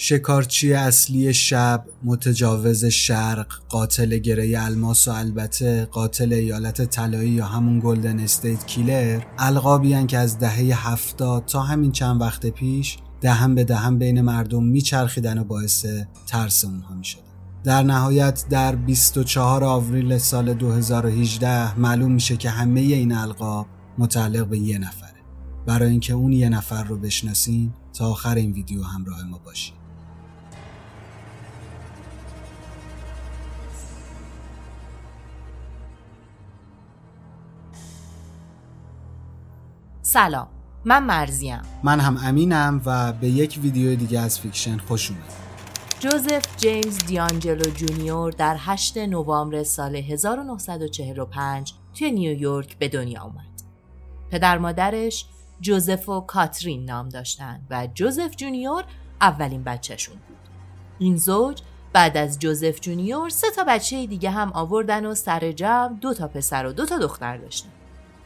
شکارچی اصلی شب، متجاوز شرق، قاتل گره الماس و البته قاتل ایالت طلایی یا همون گلدن استیت کیلر القابی که از دهه هفتاد تا همین چند وقت پیش دهم به دهم بین مردم میچرخیدن و باعث ترس اونها می‌شدن. در نهایت در 24 آوریل سال 2018 معلوم میشه که همه این القاب متعلق به یه نفره. برای اینکه اون یه نفر رو بشناسین تا آخر این ویدیو همراه ما باشید سلام من مرزیم من هم امینم و به یک ویدیو دیگه از فیکشن خوش اومد جوزف جیمز دیانجلو جونیور در 8 نوامبر سال 1945 توی نیویورک به دنیا اومد. پدر مادرش جوزف و کاترین نام داشتن و جوزف جونیور اولین بچهشون بود. این زوج بعد از جوزف جونیور سه تا بچه دیگه هم آوردن و سر جمع دو تا پسر و دو تا دختر داشتن.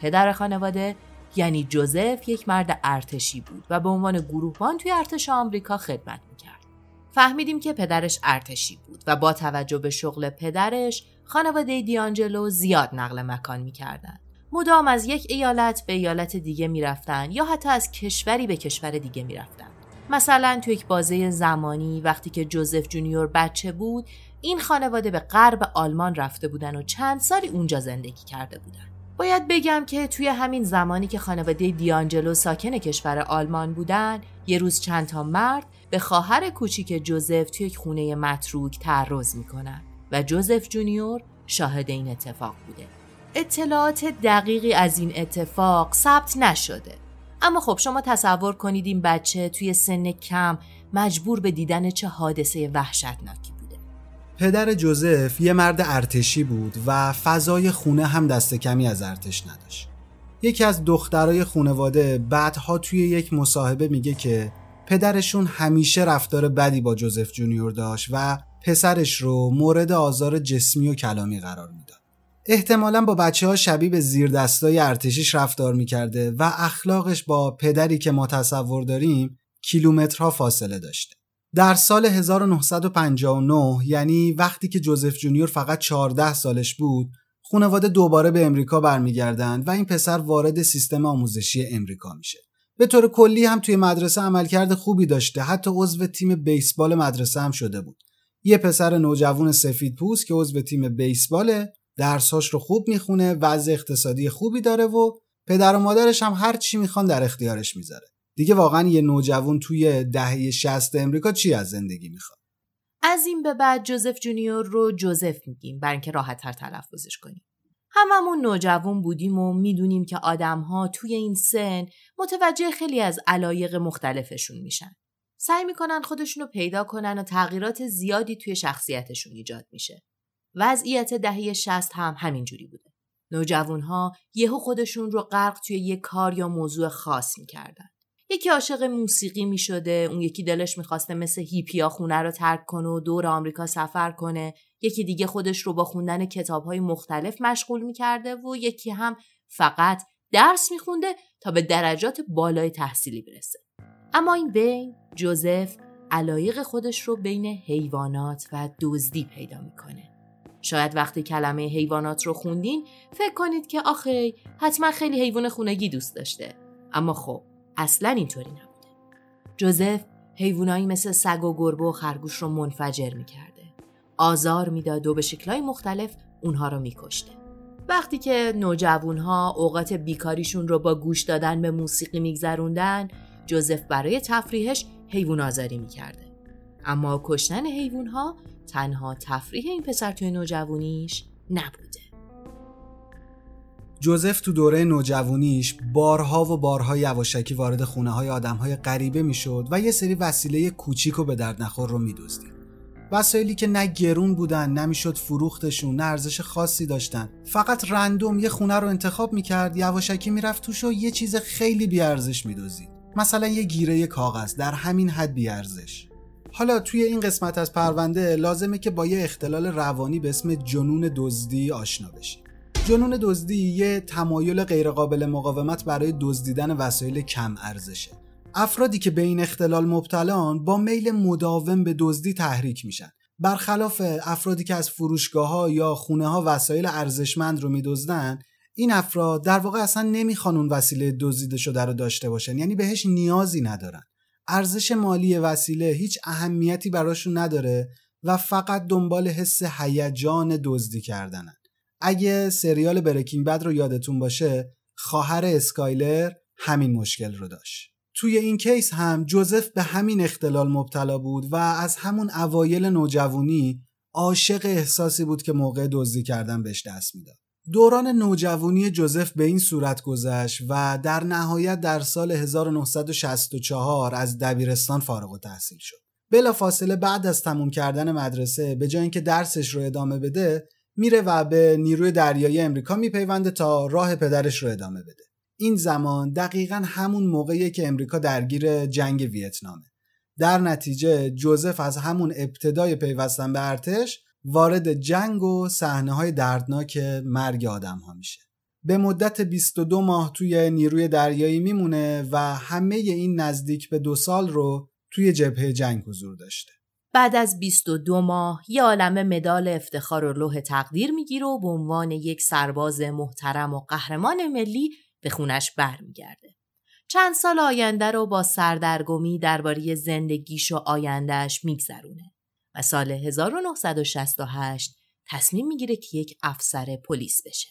پدر خانواده یعنی جوزف یک مرد ارتشی بود و به عنوان گروهبان توی ارتش آمریکا خدمت می‌کرد. فهمیدیم که پدرش ارتشی بود و با توجه به شغل پدرش خانواده دیانجلو زیاد نقل مکان می‌کردن. مدام از یک ایالت به ایالت دیگه می‌رفتن یا حتی از کشوری به کشور دیگه می‌رفتن. مثلا تو یک بازه زمانی وقتی که جوزف جونیور بچه بود این خانواده به غرب آلمان رفته بودن و چند سالی اونجا زندگی کرده بودن. باید بگم که توی همین زمانی که خانواده دیانجلو ساکن کشور آلمان بودن یه روز چند تا مرد به خواهر کوچیک جوزف توی یک خونه متروک تعرض می‌کنن و جوزف جونیور شاهد این اتفاق بوده. اطلاعات دقیقی از این اتفاق ثبت نشده. اما خب شما تصور کنید این بچه توی سن کم مجبور به دیدن چه حادثه وحشتناکی پدر جوزف یه مرد ارتشی بود و فضای خونه هم دست کمی از ارتش نداشت یکی از دخترای خونواده بعدها توی یک مصاحبه میگه که پدرشون همیشه رفتار بدی با جوزف جونیور داشت و پسرش رو مورد آزار جسمی و کلامی قرار می‌داد. احتمالا با بچه ها شبیه به زیر دستای ارتشیش رفتار می‌کرده و اخلاقش با پدری که ما تصور داریم کیلومترها فاصله داشته. در سال 1959 یعنی وقتی که جوزف جونیور فقط 14 سالش بود خانواده دوباره به امریکا برمیگردند و این پسر وارد سیستم آموزشی امریکا میشه. به طور کلی هم توی مدرسه عملکرد خوبی داشته حتی عضو تیم بیسبال مدرسه هم شده بود. یه پسر نوجوان سفید پوست که عضو تیم بیسباله درساش رو خوب می‌خونه وضع اقتصادی خوبی داره و پدر و مادرش هم هر چی می‌خوان در اختیارش می‌ذاره دیگه واقعا یه نوجوان توی دهه 60 امریکا چی از زندگی می‌خواد از این به بعد جوزف جونیور رو جوزف میگیم برای اینکه راحت تر تلفظش کنیم هممون نوجوان بودیم و می‌دونیم که آدمها توی این سن متوجه خیلی از علایق مختلفشون میشن سعی می‌کنن خودشونو پیدا کنن و تغییرات زیادی توی شخصیتشون ایجاد میشه وضعیت دهه شست هم همینجوری بوده. نوجوانها یهو خودشون رو غرق توی یه کار یا موضوع خاص می‌کردن. یکی عاشق موسیقی می شده، اون یکی دلش می‌خواسته مثل هیپیا خونه رو ترک کنه و دور آمریکا سفر کنه، یکی دیگه خودش رو با خوندن کتاب های مختلف مشغول می‌کرده و یکی هم فقط درس میخونده تا به درجات بالای تحصیلی برسه. اما این بین جوزف علایق خودش رو بین حیوانات و دزدی پیدا می‌کنه. شاید وقتی کلمه حیوانات رو خوندین فکر کنید که آخه حتما خیلی حیوان خونگی دوست داشته. اما خب اصلا اینطوری نبوده. جوزف حیوانایی مثل سگ و گربه و خرگوش رو منفجر می‌کرده. آزار می‌داد و به شکلهای مختلف اونها رو میکشته. وقتی که نوجوانها اوقات بیکاریشون رو با گوش دادن به موسیقی میگذروندن جوزف برای تفریحش حیوان آزاری می‌کرده. اما کشتن حیوانها تنها تفریح این پسر توی نوجوانیش نبوده جوزف تو دوره نوجوانیش بارها و بارها یواشکی وارد خونه های آدم های غریبه می‌شد و یه سری وسیله کوچیک و به درد نخور رو میدزدید. وسایلی که نه گرون بودن نمی‌شد فروختشون نه ارزش خاصی داشتن. فقط رندوم یه خونه رو انتخاب می‌کرد یواشکی می‌رفت توش و یه چیز خیلی بیارزش میدوزید. مثلا یه گیره کاغذ در همین حد بیارزش. حالا توی این قسمت از پرونده لازمه که با یه اختلال روانی به اسم جنون دزدی آشنا بشی. جنون دزدی یه تمایل غیرقابل مقاومت برای دزدیدن وسایل کم ارزشه. افرادی که به این اختلال مبتلان با میل مداوم به دزدی تحریک میشن. برخلاف افرادی که از فروشگاه ها یا خونه ها وسایل ارزشمند رو میدزدن این افراد در واقع اصلا نمی‌خوان اون وسیله دزدیده شده رو داشته باشن. یعنی بهش نیازی ندارن. ارزش مالی وسیله هیچ اهمیتی براشون نداره و فقط دنبال حس هیجان دزدی کردنن. اگه سریال برکینگ بد رو یادتون باشه خواهر اسکایلر همین مشکل رو داشت توی این کیس هم جوزف به همین اختلال مبتلا بود و از همون اوایل نوجوانی عاشق احساسی بود که موقع دزدی کردن بهش دست می‌داد دوران نوجوانی جوزف به این صورت گذشت و در نهایت در سال 1964 از دبیرستان فارغ و تحصیل شد. بلا فاصله بعد از تموم کردن مدرسه به جای اینکه درسش رو ادامه بده میره و به نیروی دریایی امریکا میپیونده تا راه پدرش رو ادامه بده. این زمان دقیقا همون موقعیه که امریکا درگیر جنگ ویتنامه. در نتیجه جوزف از همون ابتدای پیوستن به ارتش وارد جنگ و صحنه های دردناک مرگ آدم ها میشه به مدت 22 ماه توی نیروی دریایی میمونه و همه این نزدیک به دو سال رو توی جبهه جنگ حضور داشته بعد از 22 ماه یه عالم مدال افتخار و لوح تقدیر می‌گیره و به عنوان یک سرباز محترم و قهرمان ملی به خونش برمیگرده. چند سال آینده رو با سردرگمی درباره زندگیش و آیندهش میگذرونه. و سال 1968 تصمیم می‌گیره که یک افسر پلیس بشه.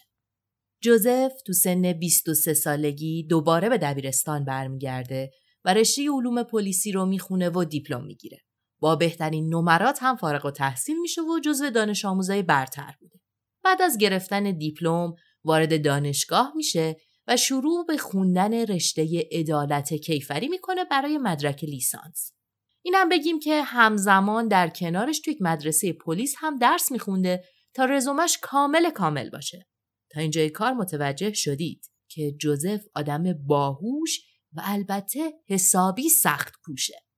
جوزف تو سن 23 سالگی دوباره به دبیرستان برمیگرده و رشته علوم پلیسی رو می‌خونه و دیپلم می‌گیره. با بهترین نمرات هم فارغ و تحصیل میشه و جزو دانش آموزای برتر بوده. بعد از گرفتن دیپلم وارد دانشگاه میشه و شروع به خوندن رشته عدالت کیفری می‌کنه برای مدرک لیسانس. اینم بگیم که همزمان در کنارش توی یک مدرسه پلیس هم درس میخونده تا رزومش کامل کامل باشه. تا اینجای کار متوجه شدید که جوزف آدم باهوش و البته حسابی سخت کوشه.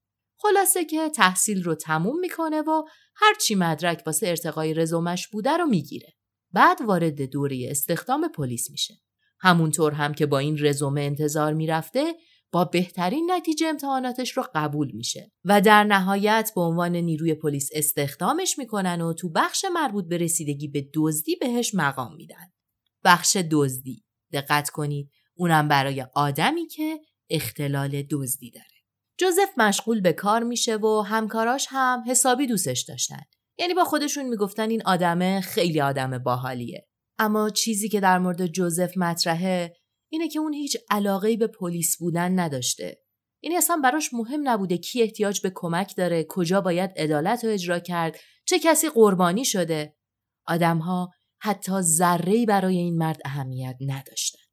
خلاصه که تحصیل رو تموم می‌کنه و هرچی مدرک واسه ارتقای رزومش بوده رو می‌گیره. بعد وارد دوره استخدام پلیس میشه. همونطور هم که با این رزومه انتظار می‌رفته با بهترین نتیجه امتحاناتش رو قبول میشه و در نهایت به عنوان نیروی پلیس استخدامش می‌کنن و تو بخش مربوط به رسیدگی به دزدی بهش مقام میدن. بخش دزدی دقت کنید اونم برای آدمی که اختلال دزدی داره. جوزف مشغول به کار میشه و همکاراش هم حسابی دوستش داشتن. یعنی با خودشون می‌گفتن این آدمه خیلی آدم باحالیه. اما چیزی که در مورد جوزف مطرحه اینه که اون هیچ علاقه به پلیس بودن نداشته. این اصلا براش مهم نبوده کی احتیاج به کمک داره، کجا باید عدالت رو اجرا کرد، چه کسی قربانی شده. آدمها حتی ذره‌ای برای این مرد اهمیت نداشتن.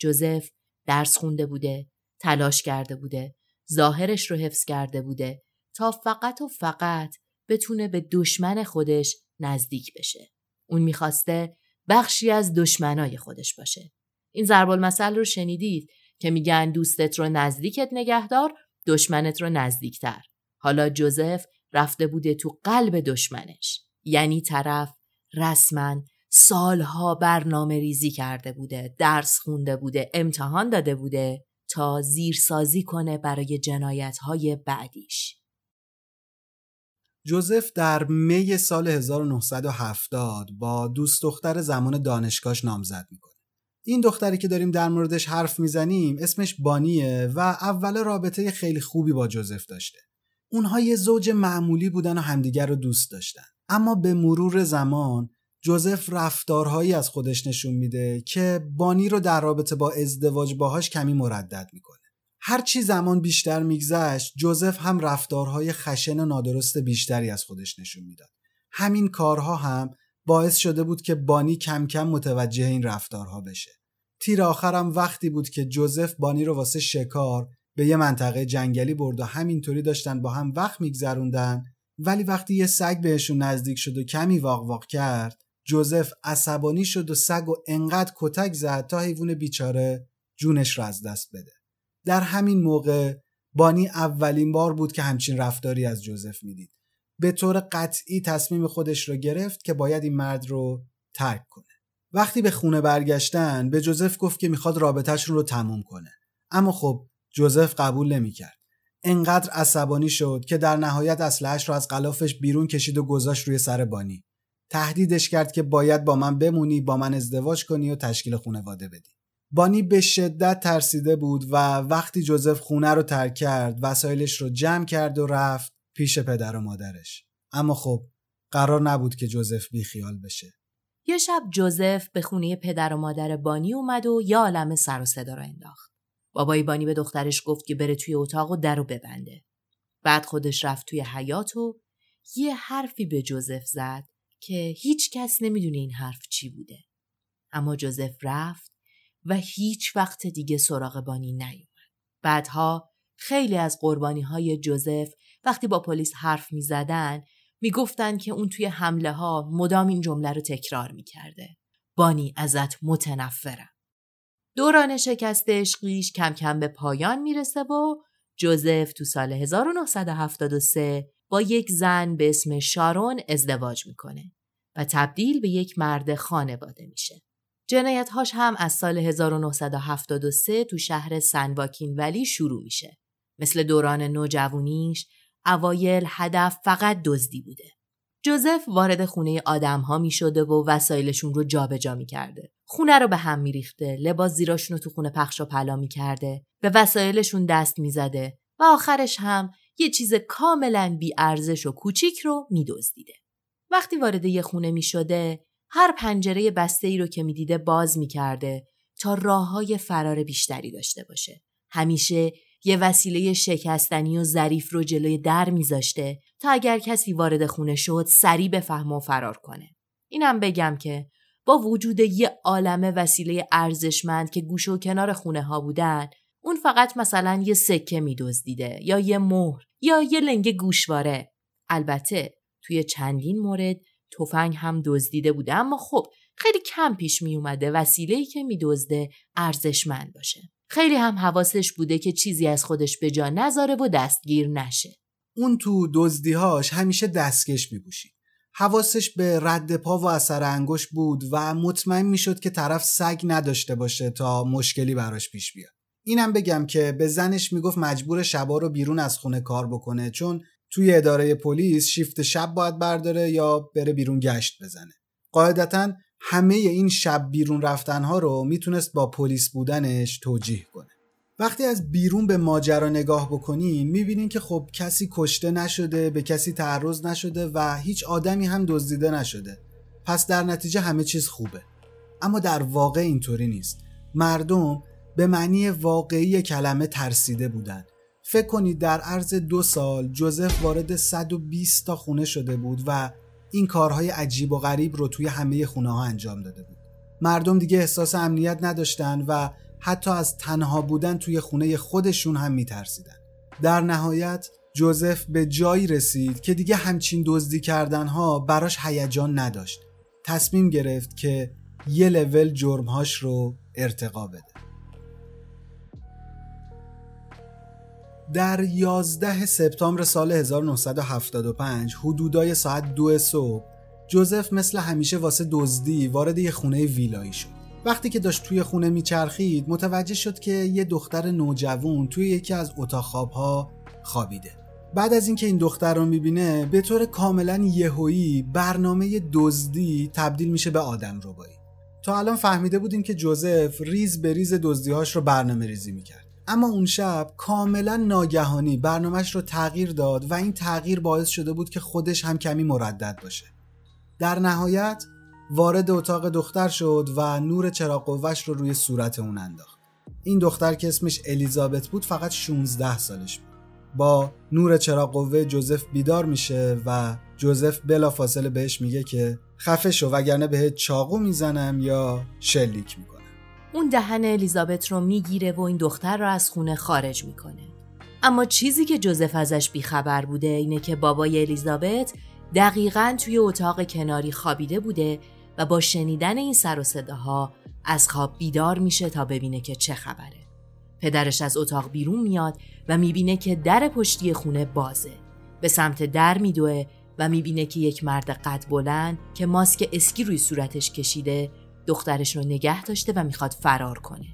جوزف درس خونده بوده، تلاش کرده بوده، ظاهرش رو حفظ کرده بوده تا فقط و فقط بتونه به دشمن خودش نزدیک بشه. اون می‌خواسته بخشی از دشمنای خودش باشه. این ضرب المثل رو شنیدید که میگن دوستت رو نزدیکت نگهدار دشمنت رو نزدیکتر حالا جوزف رفته بوده تو قلب دشمنش یعنی طرف رسما سالها برنامه ریزی کرده بوده، درس خونده بوده، امتحان داده بوده تا زیرسازی کنه برای جنایت های بعدیش. جوزف در می سال 1970 با دوست دختر زمان دانشگاهش نامزد می‌کنه. این دختری که داریم در موردش حرف می‌زنیم اسمش بانیه و اول رابطه خیلی خوبی با جوزف داشته. اونها یه زوج معمولی بودن و همدیگر رو دوست داشتن. اما به مرور زمان جوزف رفتارهایی از خودش نشون میده که بانی رو در رابطه با ازدواج باهاش کمی مردد می‌کنه. هرچی زمان بیشتر میگذشت جوزف هم رفتارهای خشن و نادرست بیشتری از خودش نشون می‌داد. همین کارها هم باعث شده بود که بانی کم کم متوجه این رفتارها بشه. تیر آخرم وقتی بود که جوزف بانی رو واسه شکار به یه منطقه جنگلی برد و همینطوری داشتن با هم وقت میگذروندن ولی وقتی یه سگ بهشون نزدیک شد و کمی واق واق کرد جوزف عصبانی شد و سگ و انقدر کتک زد تا حیوان بیچاره جونش را از دست بده. در همین موقع بانی اولین بار بود که همچین رفتاری از جوزف می‌دید. به طور قطعی تصمیم خودش رو گرفت که باید این مرد رو ترک کنه. وقتی به خونه برگشتن به جوزف گفت که می‌خواد رابطهشون رو تموم کنه. اما خب جوزف قبول نمی‌کرد. انقدر عصبانی شد که در نهایت اسلحه‌اش رو از قلافش بیرون کشید و گذاشت روی سر بانی. تهدیدش کرد که باید با من بمونی با من ازدواج کنی و تشکیل خانواده بدی. بانی به شدت ترسیده بود و وقتی جوزف خونه رو ترک کرد وسایلش رو جمع کرد و رفت پیش پدر و مادرش. اما خب قرار نبود که جوزف بیخیال بشه. یه شب جوزف به خونه پدر و مادر بانی اومد و یه عالم سر و صدا را انداخت. بابای بانی به دخترش گفت که بره توی اتاق و در رو ببنده. بعد خودش رفت توی حیات و یه حرفی به جوزف زد. که هیچ کس نمی‌دونه این حرف چی بوده. اما جوزف رفت و هیچ وقت دیگه سراغ بانی نیومد. بعدها خیلی از قربانی های جوزف وقتی با پلیس حرف می زدن می گفتن که اون توی حمله ها مدام این جمله رو تکرار می کرده. بانی ازت متنفرم. دوران شکست عشقیش کم کم به پایان می‌رسه و جوزف تو سال 1973 با یک زن به اسم شارون ازدواج می‌کنه و تبدیل به یک مرد خانواده میشه. جنایت هاش هم از سال 1973 تو شهر سنواکین ولی شروع میشه. مثل دوران نوجوانیش اوایل هدف فقط دزدی بوده. جوزف وارد خونه آدم ها می شده و وسایلشون رو جابجا می کرده. خونه رو به هم می ریخته. لباس زیراشون رو تو خونه پخش و پلا می کرده. به وسایلشون دست می زده و آخرش هم یه چیز کاملا بی ارزش و کوچیک رو میدزدیده. وقتی وارد یه خونه می شده، هر پنجره بسته ای رو که می‌دیده باز می‌کرده تا راه های فرار بیشتری داشته باشه. همیشه یه وسیله شکستنی و ظریف رو جلوی در میذاشته تا اگر کسی وارد خونه شد سریع بفهم و فرار کنه. اینم بگم که با وجود یه عالمه وسیله ارزشمند که گوش و کنار خونه ها بودن اون فقط مثلا یه سکه میدزدیده یا یه مهر یا یه لنگه گوشواره. البته توی چندین مورد تفنگ هم دزدیده بوده اما خب خیلی کم پیش می اومده وسیله‌ای که میدزده ارزشمند باشه. خیلی هم حواسش بوده که چیزی از خودش به جا نذاره و دستگیر نشه. اون تو دزدیهاش همیشه دستکش میپوشید حواسش به رد پا و اثر انگشت بود و مطمئن می‌شد که طرف سگ نداشته باشه تا مشکلی براش پیش بیاد. اینم بگم که به زنش می‌گفت مجبور شبا رو بیرون از خونه کار بکنه چون توی اداره پلیس شیفت شب باید برداره یا بره بیرون گشت بزنه. قاعدتا همه این شب بیرون رفتنها رو می‌تونست با پلیس بودنش توجیه کنه. وقتی از بیرون به ماجرا نگاه بکنین می‌بینین که خب کسی کشته نشده به کسی تعرض نشده و هیچ آدمی هم دزدیده نشده. پس در نتیجه همه چیز خوبه. اما در واقع اینطوری نیست. مردم به معنی واقعی کلمه ترسیده بودند. فکر کنید در عرض دو سال جوزف وارد 120 تا خونه شده بود و این کارهای عجیب و غریب رو توی همه خونه ها انجام داده بود. مردم دیگه احساس امنیت نداشتن و حتی از تنها بودن توی خونه خودشون هم میترسیدن. در نهایت جوزف به جایی رسید که دیگه همچین دزدی کردنها براش هیجان نداشت. تصمیم گرفت که یه لول جرمهاش رو ارتقا بده. در 11 سپتامبر سال 1975 حدودای ساعت دو صبح جوزف مثل همیشه واسه دزدی وارد یه خونه ویلایی شد. وقتی که داشت توی خونه میچرخید متوجه شد که یه دختر نوجوان توی یکی از اتاق خوابها خوابیده. بعد از اینکه این دختر رو می‌بینه به طور کاملا یهویی برنامه دزدی تبدیل میشه به آدم ربایی. تا الان فهمیده بودیم که جوزف ریز به ریز دزدیهاش رو برنامه ریزی می‌کرد. اما اون شب کاملا ناگهانی برنامهش رو تغییر داد و این تغییر باعث شده بود که خودش هم کمی مردد باشه. در نهایت وارد اتاق دختر شد و نور چراغ قوهش رو روی صورت اون انداخت. این دختر که اسمش الیزابت بود فقط 16 سالش بود. با نور چراغ قوه جوزف بیدار میشه و جوزف بلافاصله بهش میگه که خفه شو وگرنه بهت چاقو می‌زنم یا شلیک می‌کنم. اون دهن الیزابت رو می‌گیره و این دختر رو از خونه خارج می‌کنه اما چیزی که جوزف ازش بیخبر بوده اینه که بابای الیزابت دقیقا توی اتاق کناری خوابیده بوده و با شنیدن این سر و صداها از خواب بیدار میشه تا ببینه که چه خبره. پدرش از اتاق بیرون میاد و می‌بینه که در پشتی خونه بازه. به سمت در میدوه و می‌بینه که یک مرد قد بلند که ماسک اسکی روی صورتش کشیده دخترش رو نگه داشته و می‌خواد فرار کنه.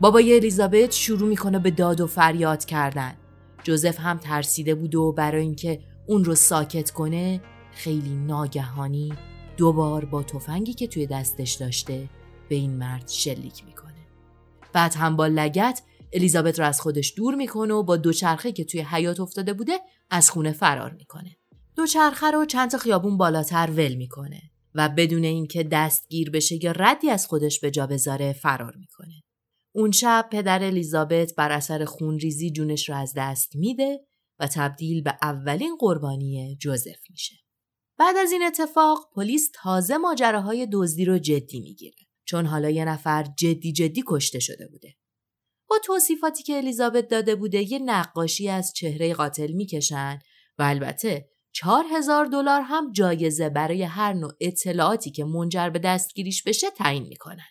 بابای الیزابت شروع می‌کنه به داد و فریاد کردن. جوزف هم ترسیده بود و برای اینکه اون رو ساکت کنه خیلی ناگهانی دوبار با تفنگی که توی دستش داشته به این مرد شلیک می‌کنه. بعد هم با لگت الیزابت رو از خودش دور می‌کنه و با دوچرخه که توی حیات افتاده بوده از خونه فرار می‌کنه. دوچرخه رو چند تا خیابون بالاتر ول می‌کنه و بدون اینکه دستگیر بشه یا ردی از خودش به جا بذاره فرار می‌کنه. اون شب پدر الیزابت بر اثر خونریزی جونش رو از دست میده و تبدیل به اولین قربانی جوزف میشه. بعد از این اتفاق پلیس تازه ماجراهای دزدی رو جدی می‌گیره چون حالا یه نفر جدی جدی کشته شده بوده. با توصیفاتی که الیزابت داده بوده یه نقاشی از چهره قاتل می‌کشن و البته چهار هزار دلار هم جایزه برای هر نوع اطلاعاتی که منجر به دستگیریش بشه تعیین می‌کنن.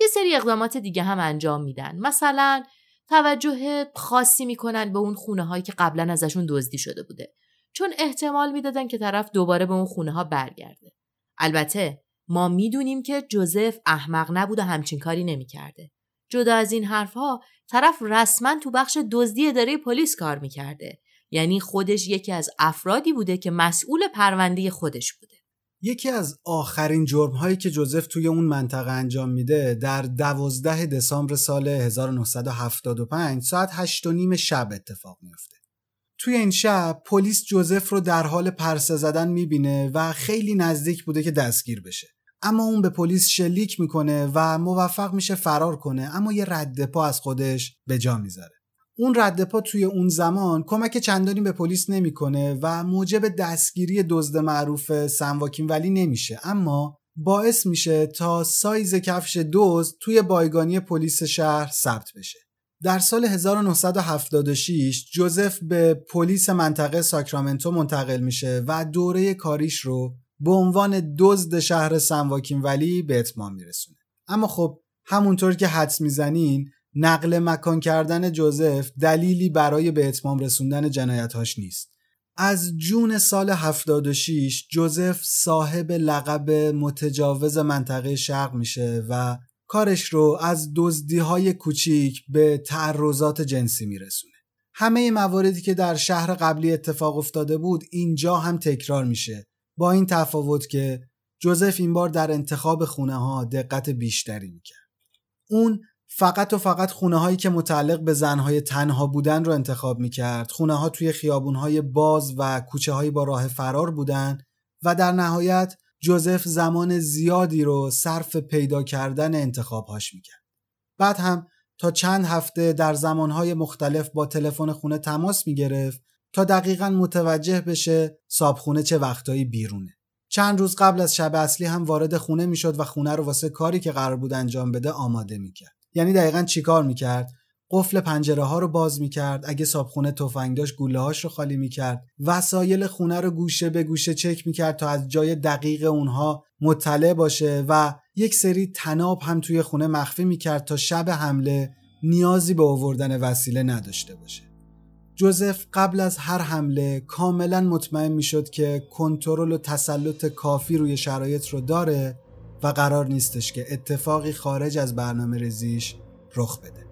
یه سری اقدامات دیگه هم انجام میدن. مثلا توجه خاصی می‌کنن به اون خونه هایی که قبلا ازشون دزدی شده بوده. چون احتمال می‌دادن که طرف دوباره به اون خونه ها برگرده. البته ما می‌دونیم که جوزف احمق نبود و همچین کاری نمی‌کرده. جدا از این حرفها طرف رسما تو بخش دزدی اداره پلیس کار می‌کرده. یعنی خودش یکی از افرادی بوده که مسئول پرونده خودش بوده. یکی از آخرین جرم هایی که جوزف توی اون منطقه انجام میده در دوازده دسامبر سال 1975 ساعت هشت و نیم شب اتفاق میفته. توی این شب پلیس جوزف رو در حال پرسه زدن می‌بینه و خیلی نزدیک بوده که دستگیر بشه اما اون به پلیس شلیک می‌کنه و موفق میشه فرار کنه اما یه رد پا از خودش به جا می‌ذاره اون رد پا توی اون زمان کمک چندانی به پلیس نمی‌کنه و موجب دستگیری دزد معروف سنواکین ولی نمیشه. اما باعث میشه تا سایز کفش دزد توی بایگانی پلیس شهر ثبت بشه. در سال 1976 جوزف به پلیس منطقه ساکرامنتو منتقل میشه و دوره کاریش رو به عنوان دزد شهر سنواکین ولی به اتمام میرسونه. اما خب همونطور که حدس می‌زنین نقل مکان کردن جوزف دلیلی برای به اتمام رسوندن جنایتهاش نیست از جون سال 76 جوزف صاحب لقب متجاوز منطقه شرق میشه و کارش رو از دزدی های کوچیک به تعرضات جنسی میرسونه. همه مواردی که در شهر قبلی اتفاق افتاده بود اینجا هم تکرار میشه با این تفاوت که جوزف این بار در انتخاب خونه ها دقت بیشتری می‌کرد. اون فقط و فقط خونه هایی که متعلق به زنهای تنها بودن رو انتخاب می‌کرد خونه ها توی خیابون های باز و کوچه هایی با راه فرار بودن و در نهایت جوزف زمان زیادی رو صرف پیدا کردن انتخابهاش می‌کرد. بعد هم تا چند هفته در زمانهای مختلف با تلفن خونه تماس می‌گرفت تا دقیقا متوجه بشه صابخونه چه وقتایی بیرونه. چند روز قبل از شب اصلی هم وارد خونه می‌شد و خونه رو واسه کاری که قرار بود انجام بده آماده می‌کرد. یعنی دقیقا چیکار می‌کرد؟ قفل پنجره ها رو باز می‌کرد. اگه صابخونه تفنگ داشت گوله هاش رو خالی می‌کرد. وسایل خونه رو گوشه به گوشه چک می‌کرد تا از جای دقیق اونها مطلع باشه و یک سری تناب هم توی خونه مخفی می‌کرد تا شب حمله نیازی به آوردن وسیله نداشته باشه. جوزف قبل از هر حمله کاملا مطمئن می‌شد که کنترل و تسلط کافی روی شرایط رو داره و قرار نیستش که اتفاقی خارج از برنامه رزیش رخ بده.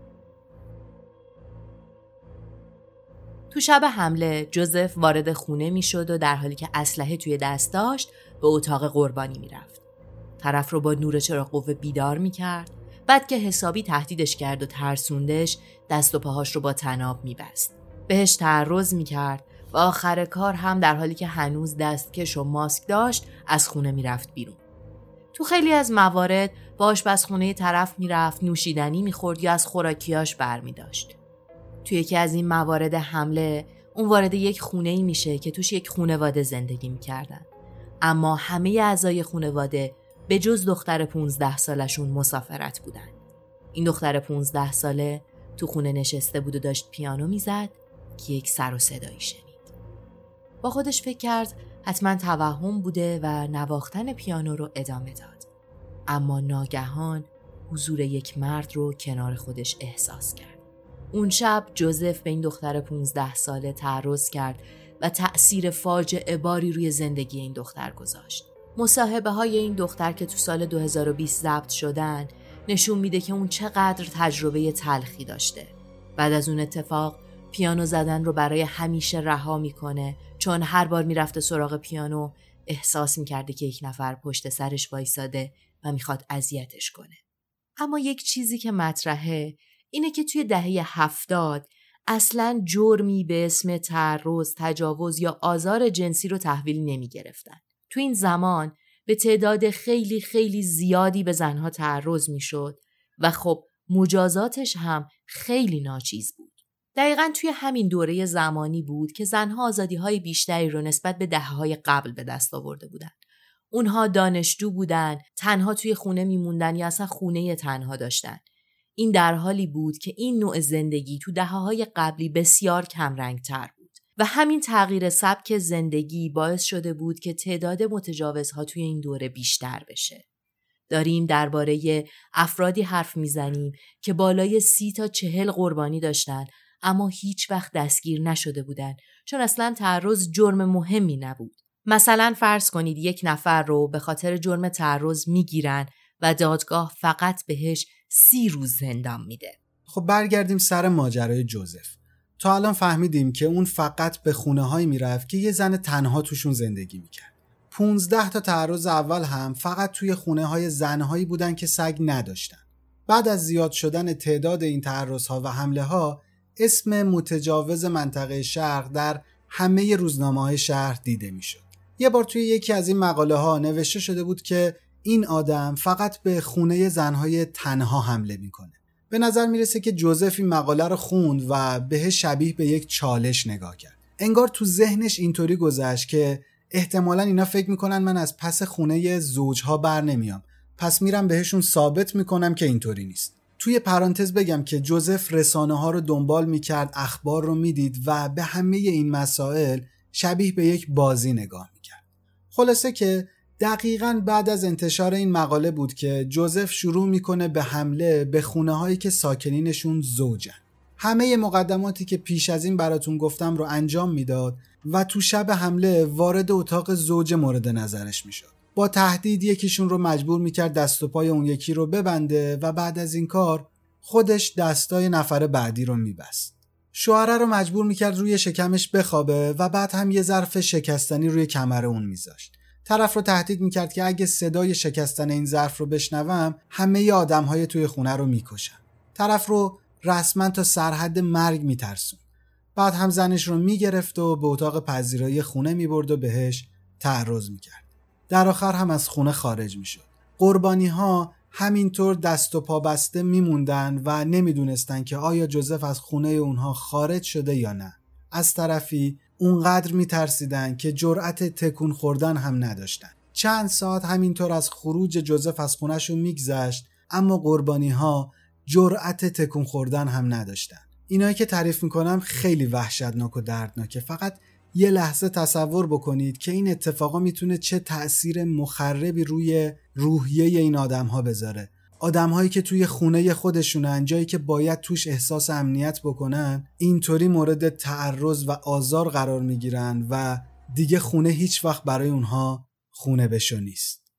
تو شب حمله جوزف وارد خونه می‌شد و در حالی که اسلحه توی دست داشت به اتاق قربانی می‌رفت. طرف رو با نور چراغ قوه بیدار می‌کرد بعد که حسابی تهدیدش کرد و ترسوندش دست و پاهاش رو با تناب میبست. بهش تعرض می‌کرد و آخر کار هم در حالی که هنوز دستکش و ماسک داشت از خونه می‌رفت بیرون. تو خیلی از موارد با آشپزخونه طرف می‌رفت نوشیدنی می‌خورد یا از خوراکیاش برمیداشت. تو یکی از این موارد حمله اون وارد یک خونه ای میشه که توش یک خونواده زندگی می‌کردن. اما همه اعضای خونواده به جز دختر 15 سالشون مسافرت بودن. این دختر 15 ساله تو خونه نشسته بود و داشت پیانو می‌زد که یک سر و صدایی شنید. با خودش فکر کرد حتما توهم بوده و نواختن پیانو رو ادامه داد. اما ناگهان حضور یک مرد رو کنار خودش احساس کرد. اون شب جوزف به این دختر 15 ساله تعرض کرد و تأثیر فاجعه باری روی زندگی این دختر گذاشت. مصاحبه های این دختر که تو سال 2020 ضبط شدن نشون میده که اون چقدر تجربه تلخی داشته. بعد از اون اتفاق پیانو زدن رو برای همیشه رها می‌کنه چون هر بار می‌رفته سراغ پیانو احساس می‌کرده که یک نفر پشت سرش وایساده و می‌خواد اذیتش کنه. اما یک چیزی که مطرحه اینه که توی دهه هفتاد اصلا جرمی به اسم تعرض، تجاوز یا آزار جنسی رو تحویل نمی گرفتن. تو این زمان به تعداد خیلی خیلی زیادی به زنها تعرض می شد و خب مجازاتش هم خیلی ناچیز بود. دقیقا توی همین دوره زمانی بود که زنها آزادی های بیشتری رو نسبت به دهه های قبل به دست آورده بودن. اونها دانشجو بودن، تنها توی خونه میموندن یا اصلا خونه تنها داشتن. این در حالی بود که این نوع زندگی تو دهه های قبلی بسیار کم تر بود و همین تغییر سبک زندگی باعث شده بود که تعداد متجاوزها توی این دوره بیشتر بشه. داریم درباره افرادی حرف می‌زنیم که بالای سی تا چهل قربانی داشتن اما هیچ وقت دستگیر نشده بودند چون اصلا تعرض جرم مهمی نبود. مثلا فرض کنید یک نفر رو به خاطر جرم تعرض می‌گیرن و دادگاه فقط بهش سی روز زندان میده. خب برگردیم سر ماجرای جوزف. تا الان فهمیدیم که اون فقط به خونه هایی می‌رفت که یه زن تنها توشون زندگی می‌کرد. 15 تا تعرض اول هم فقط توی خونه های زنهایی بودن که سگ نداشتن. بعد از زیاد شدن تعداد این تعرض ها و حمله ها اسم متجاوز منطقه شرق در همه روزنامه های شهر دیده می‌شد. یه بار توی یکی از این مقاله ها نوشته شده بود که این آدم فقط به خونه زنهای تنها حمله می‌کنه. به نظر می‌رسه که جوزف این مقاله رو خوند و به شبیه به یک چالش نگاه کرد. انگار تو ذهنش اینطوری گذشت که احتمالا اینا فکر می‌کنن من از پس خونه زوجها بر نمیام. پس میرم بهشون ثابت می‌کنم که اینطوری نیست. توی پرانتز بگم که جوزف رسانه ها رو دنبال می‌کرد اخبار رو می‌دید و به همه این مسائل شبیه به یک بازی نگاه می‌کرد. خلاصه که دقیقا بعد از انتشار این مقاله بود که جوزف شروع می‌کنه به حمله به خونه هایی که ساکنینشون زوجن. همه مقدماتی که پیش از این براتون گفتم رو انجام می‌داد و تو شب حمله وارد اتاق زوج مورد نظرش می‌شد. با تهدید یکیشون رو مجبور می‌کرد دست و پای اون یکی رو ببنده و بعد از این کار خودش دستای نفر بعدی رو میبست. شوهره رو مجبور می‌کرد روی شکمش بخوابه و بعد هم یه ظرف شکستنی روی کمر اون میذاشت. طرف رو تهدید می‌کرد که اگه صدای شکستن این ظرف رو بشنوم همه آدم های توی خونه رو می‌کشم. طرف رو رسما تا سرحد مرگ میترسون. بعد هم زنش رو می‌گرفت و به اتاق پذیرایی خونه می‌برد و بهش تعرض می‌کرد. در آخر هم از خونه خارج می‌شد. قربانی ها همینطور دست و پا بسته میموندن و نمی‌دونستن که آیا جوزف از خونه اونها خارج شده یا نه. از طرفی اونقدر میترسیدن که جرأت تکون خوردن هم نداشتن. چند ساعت همینطور از خروج جوزف از خونهشون میگذشت اما قربانی ها جرأت تکون خوردن هم نداشتن. اینایی که تعریف می‌کنم خیلی وحشتناک و دردناکه فقط یه لحظه تصور بکنید که این اتفاقا می‌تونه چه تأثیر مخربی روی روحیه این آدم ها بذاره آدمهایی که توی خونه خودشونن جایی که باید توش احساس امنیت بکنن اینطوری مورد تعرض و آزار قرار می‌گیرن و دیگه خونه هیچ وقت برای اونها خونه بشو نیست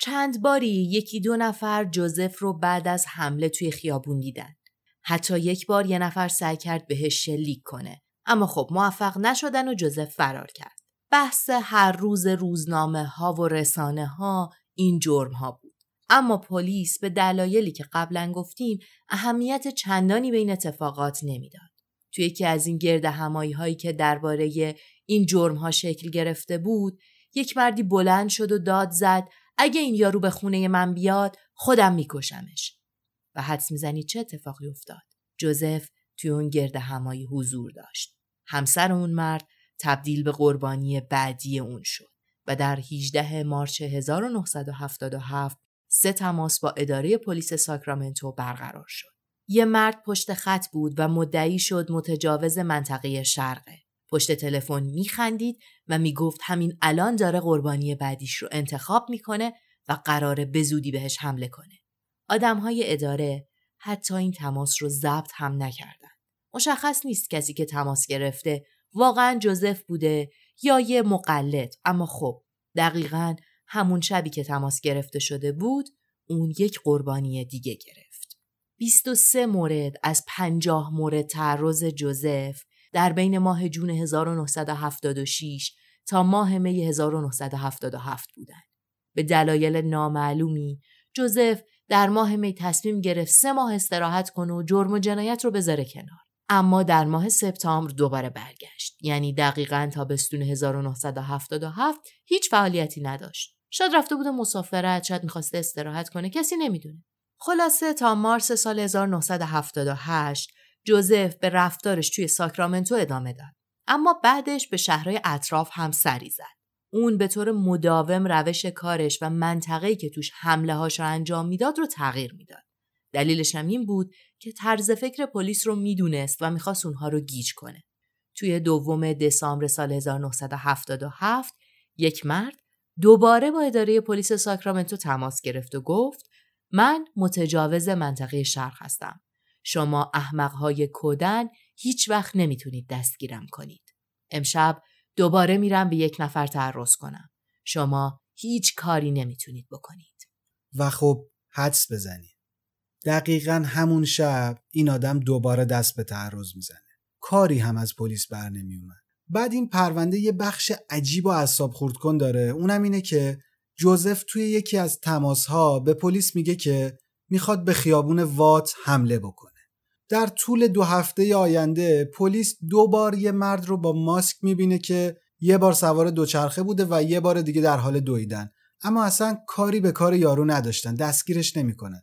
چند باری یکی دو نفر جوزف رو بعد از حمله توی خیابون دیدن. حتی یک بار یه نفر سعی کرد بهش شلیک کنه. اما خب موفق نشدن و جوزف فرار کرد. بحث هر روز روزنامه ها و رسانه ها این جرم ها بود. اما پلیس به دلایلی که قبلا گفتیم اهمیت چندانی به این اتفاقات نمی‌داد. توی یکی از این گرد همایی هایی که درباره این جرم ها شکل گرفته بود، یک مردی بلند شد و داد زد اگه این یارو به خونه من بیاد خودم میکشمش. و حدس می‌زنی چه اتفاقی افتاد؟ جوزف توی اون گرد همایی حضور داشت. همسر اون مرد تبدیل به قربانی بعدی اون شد و در 18 مارچ 1977 سه تماس با اداره پلیس ساکرامنتو برقرار شد. یه مرد پشت خط بود و مدعی شد متجاوز منطقه شرقه. پشت تلفن میخندید و می‌گفت همین الان داره قربانی بعدیش رو انتخاب می‌کنه و قراره به زودی بهش حمله کنه. آدمهای اداره حتی این تماس رو ضبط هم نکردن. مشخص نیست کسی که تماس گرفته واقعا جوزف بوده یا یه مقلد اما خب دقیقا همون شبی که تماس گرفته شده بود اون یک قربانی دیگه گرفت. 23 مورد از 50 مورد تعرض جوزف در بین ماه جون 1976 تا ماه می 1977 بودند. به دلایل نامعلومی جوزف در ماه می تصمیم گرفت سه ماه استراحت کنه و جرم و جنایت رو بذاره کنار. اما در ماه سپتامبر دوباره برگشت. یعنی دقیقا تابستون 1977 هیچ فعالیتی نداشت. شاید رفته بوده مسافرت، شاید می‌خواسته استراحت کنه، کسی نمی‌دونه. خلاصه تا مارس سال 1978 جوزف به رفتارش توی ساکرامنتو ادامه داد. اما بعدش به شهرهای اطراف هم سری زد. اون به طور مداوم روش کارش و منطقه‌ای که توش حمله هاش رو انجام می‌داد رو تغییر می‌داد. دلیلش هم این بود که طرز فکر پلیس رو می‌دونست و می‌خواست اونها رو گیج کنه. توی دوم دسامبر سال 1977 یک مرد دوباره با اداره پلیس ساکرامنتو تماس گرفت و گفت من متجاوز منطقه شرق هستم. شما احمقهای کودن هیچ وقت نمی‌تونید دستگیرم کنید. امشب دوباره میرم به یک نفر تعرض کنم. شما هیچ کاری نمی‌تونید بکنید. و خب حدس بزنید. دقیقا همون شب این آدم دوباره دست به تعرض می‌زنه. کاری هم از پلیس بر نمیومد. بعد این پرونده یه بخش عجیب و اعصاب خورد کن داره. اونم اینه که جوزف توی یکی از تماسها به پلیس میگه که می‌خواد به خیابون وات حمله بکنه. در طول دو هفته آینده پلیس دو بار یه مرد رو با ماسک می‌بینه که یه بار سوار دوچرخه بوده و یه بار دیگه در حال دویدن اما اصلا کاری به کار یارو نداشتن دستگیرش نمی‌کنن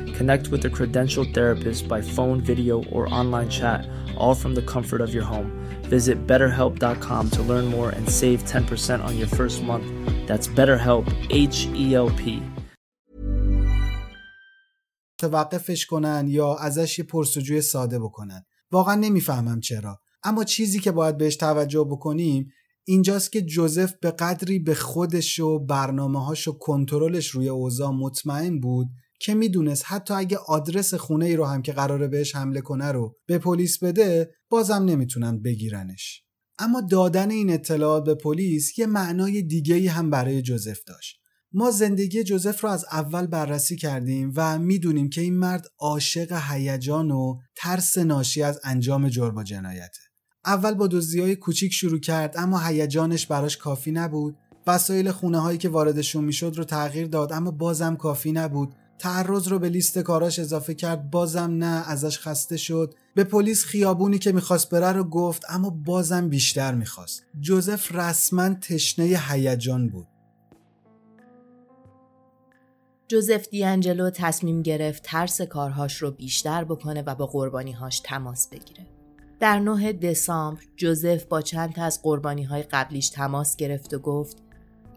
Connect with a credentialed therapist by phone, video, or online chat, all from the comfort of your home. Visit betterhelp.com to learn more and save 10% on your first month. That's BetterHelp, H E L P. توقفش کنن یا ازش یه پرسجوی ساده بکنن. واقعا نمی‌فهمم چرا. اما چیزی که باید بهش توجه بکنیم اینجاست که جوزف به قدری به خودش و برنامه هاش و کنترلش روی اوضاع مطمئن بود که می‌دونست حتی اگه آدرس خونه ای رو هم که قراره بهش حمله کنه رو به پلیس بده بازم نمی‌تونن بگیرنش. اما دادن این اطلاعات به پلیس یه معنای دیگه ای هم برای جوزف داشت. ما زندگی جوزف رو از اول بررسی کردیم و می‌دونیم که این مرد عاشق هیجان و ترس ناشی از انجام جرم و جنایته. اول با های کوچیک شروع کرد اما هیجانش براش کافی نبود. وسایل خونه هایی که واردشون می‌شد رو تغییر داد اما بازم کافی نبود. تعرض رو به لیست کاراش اضافه کرد بازم نه ازش خسته شد به پلیس خیابونی که می‌خواست بره رو گفت اما بازم بیشتر می‌خواست جوزف رسما تشنه هیجان بود جوزف دیانجلو تصمیم گرفت ترس کارهاش رو بیشتر بکنه و با قربانیهاش تماس بگیره. در 9 دسامبر جوزف با چند از قربانی های قبلیش تماس گرفت و گفت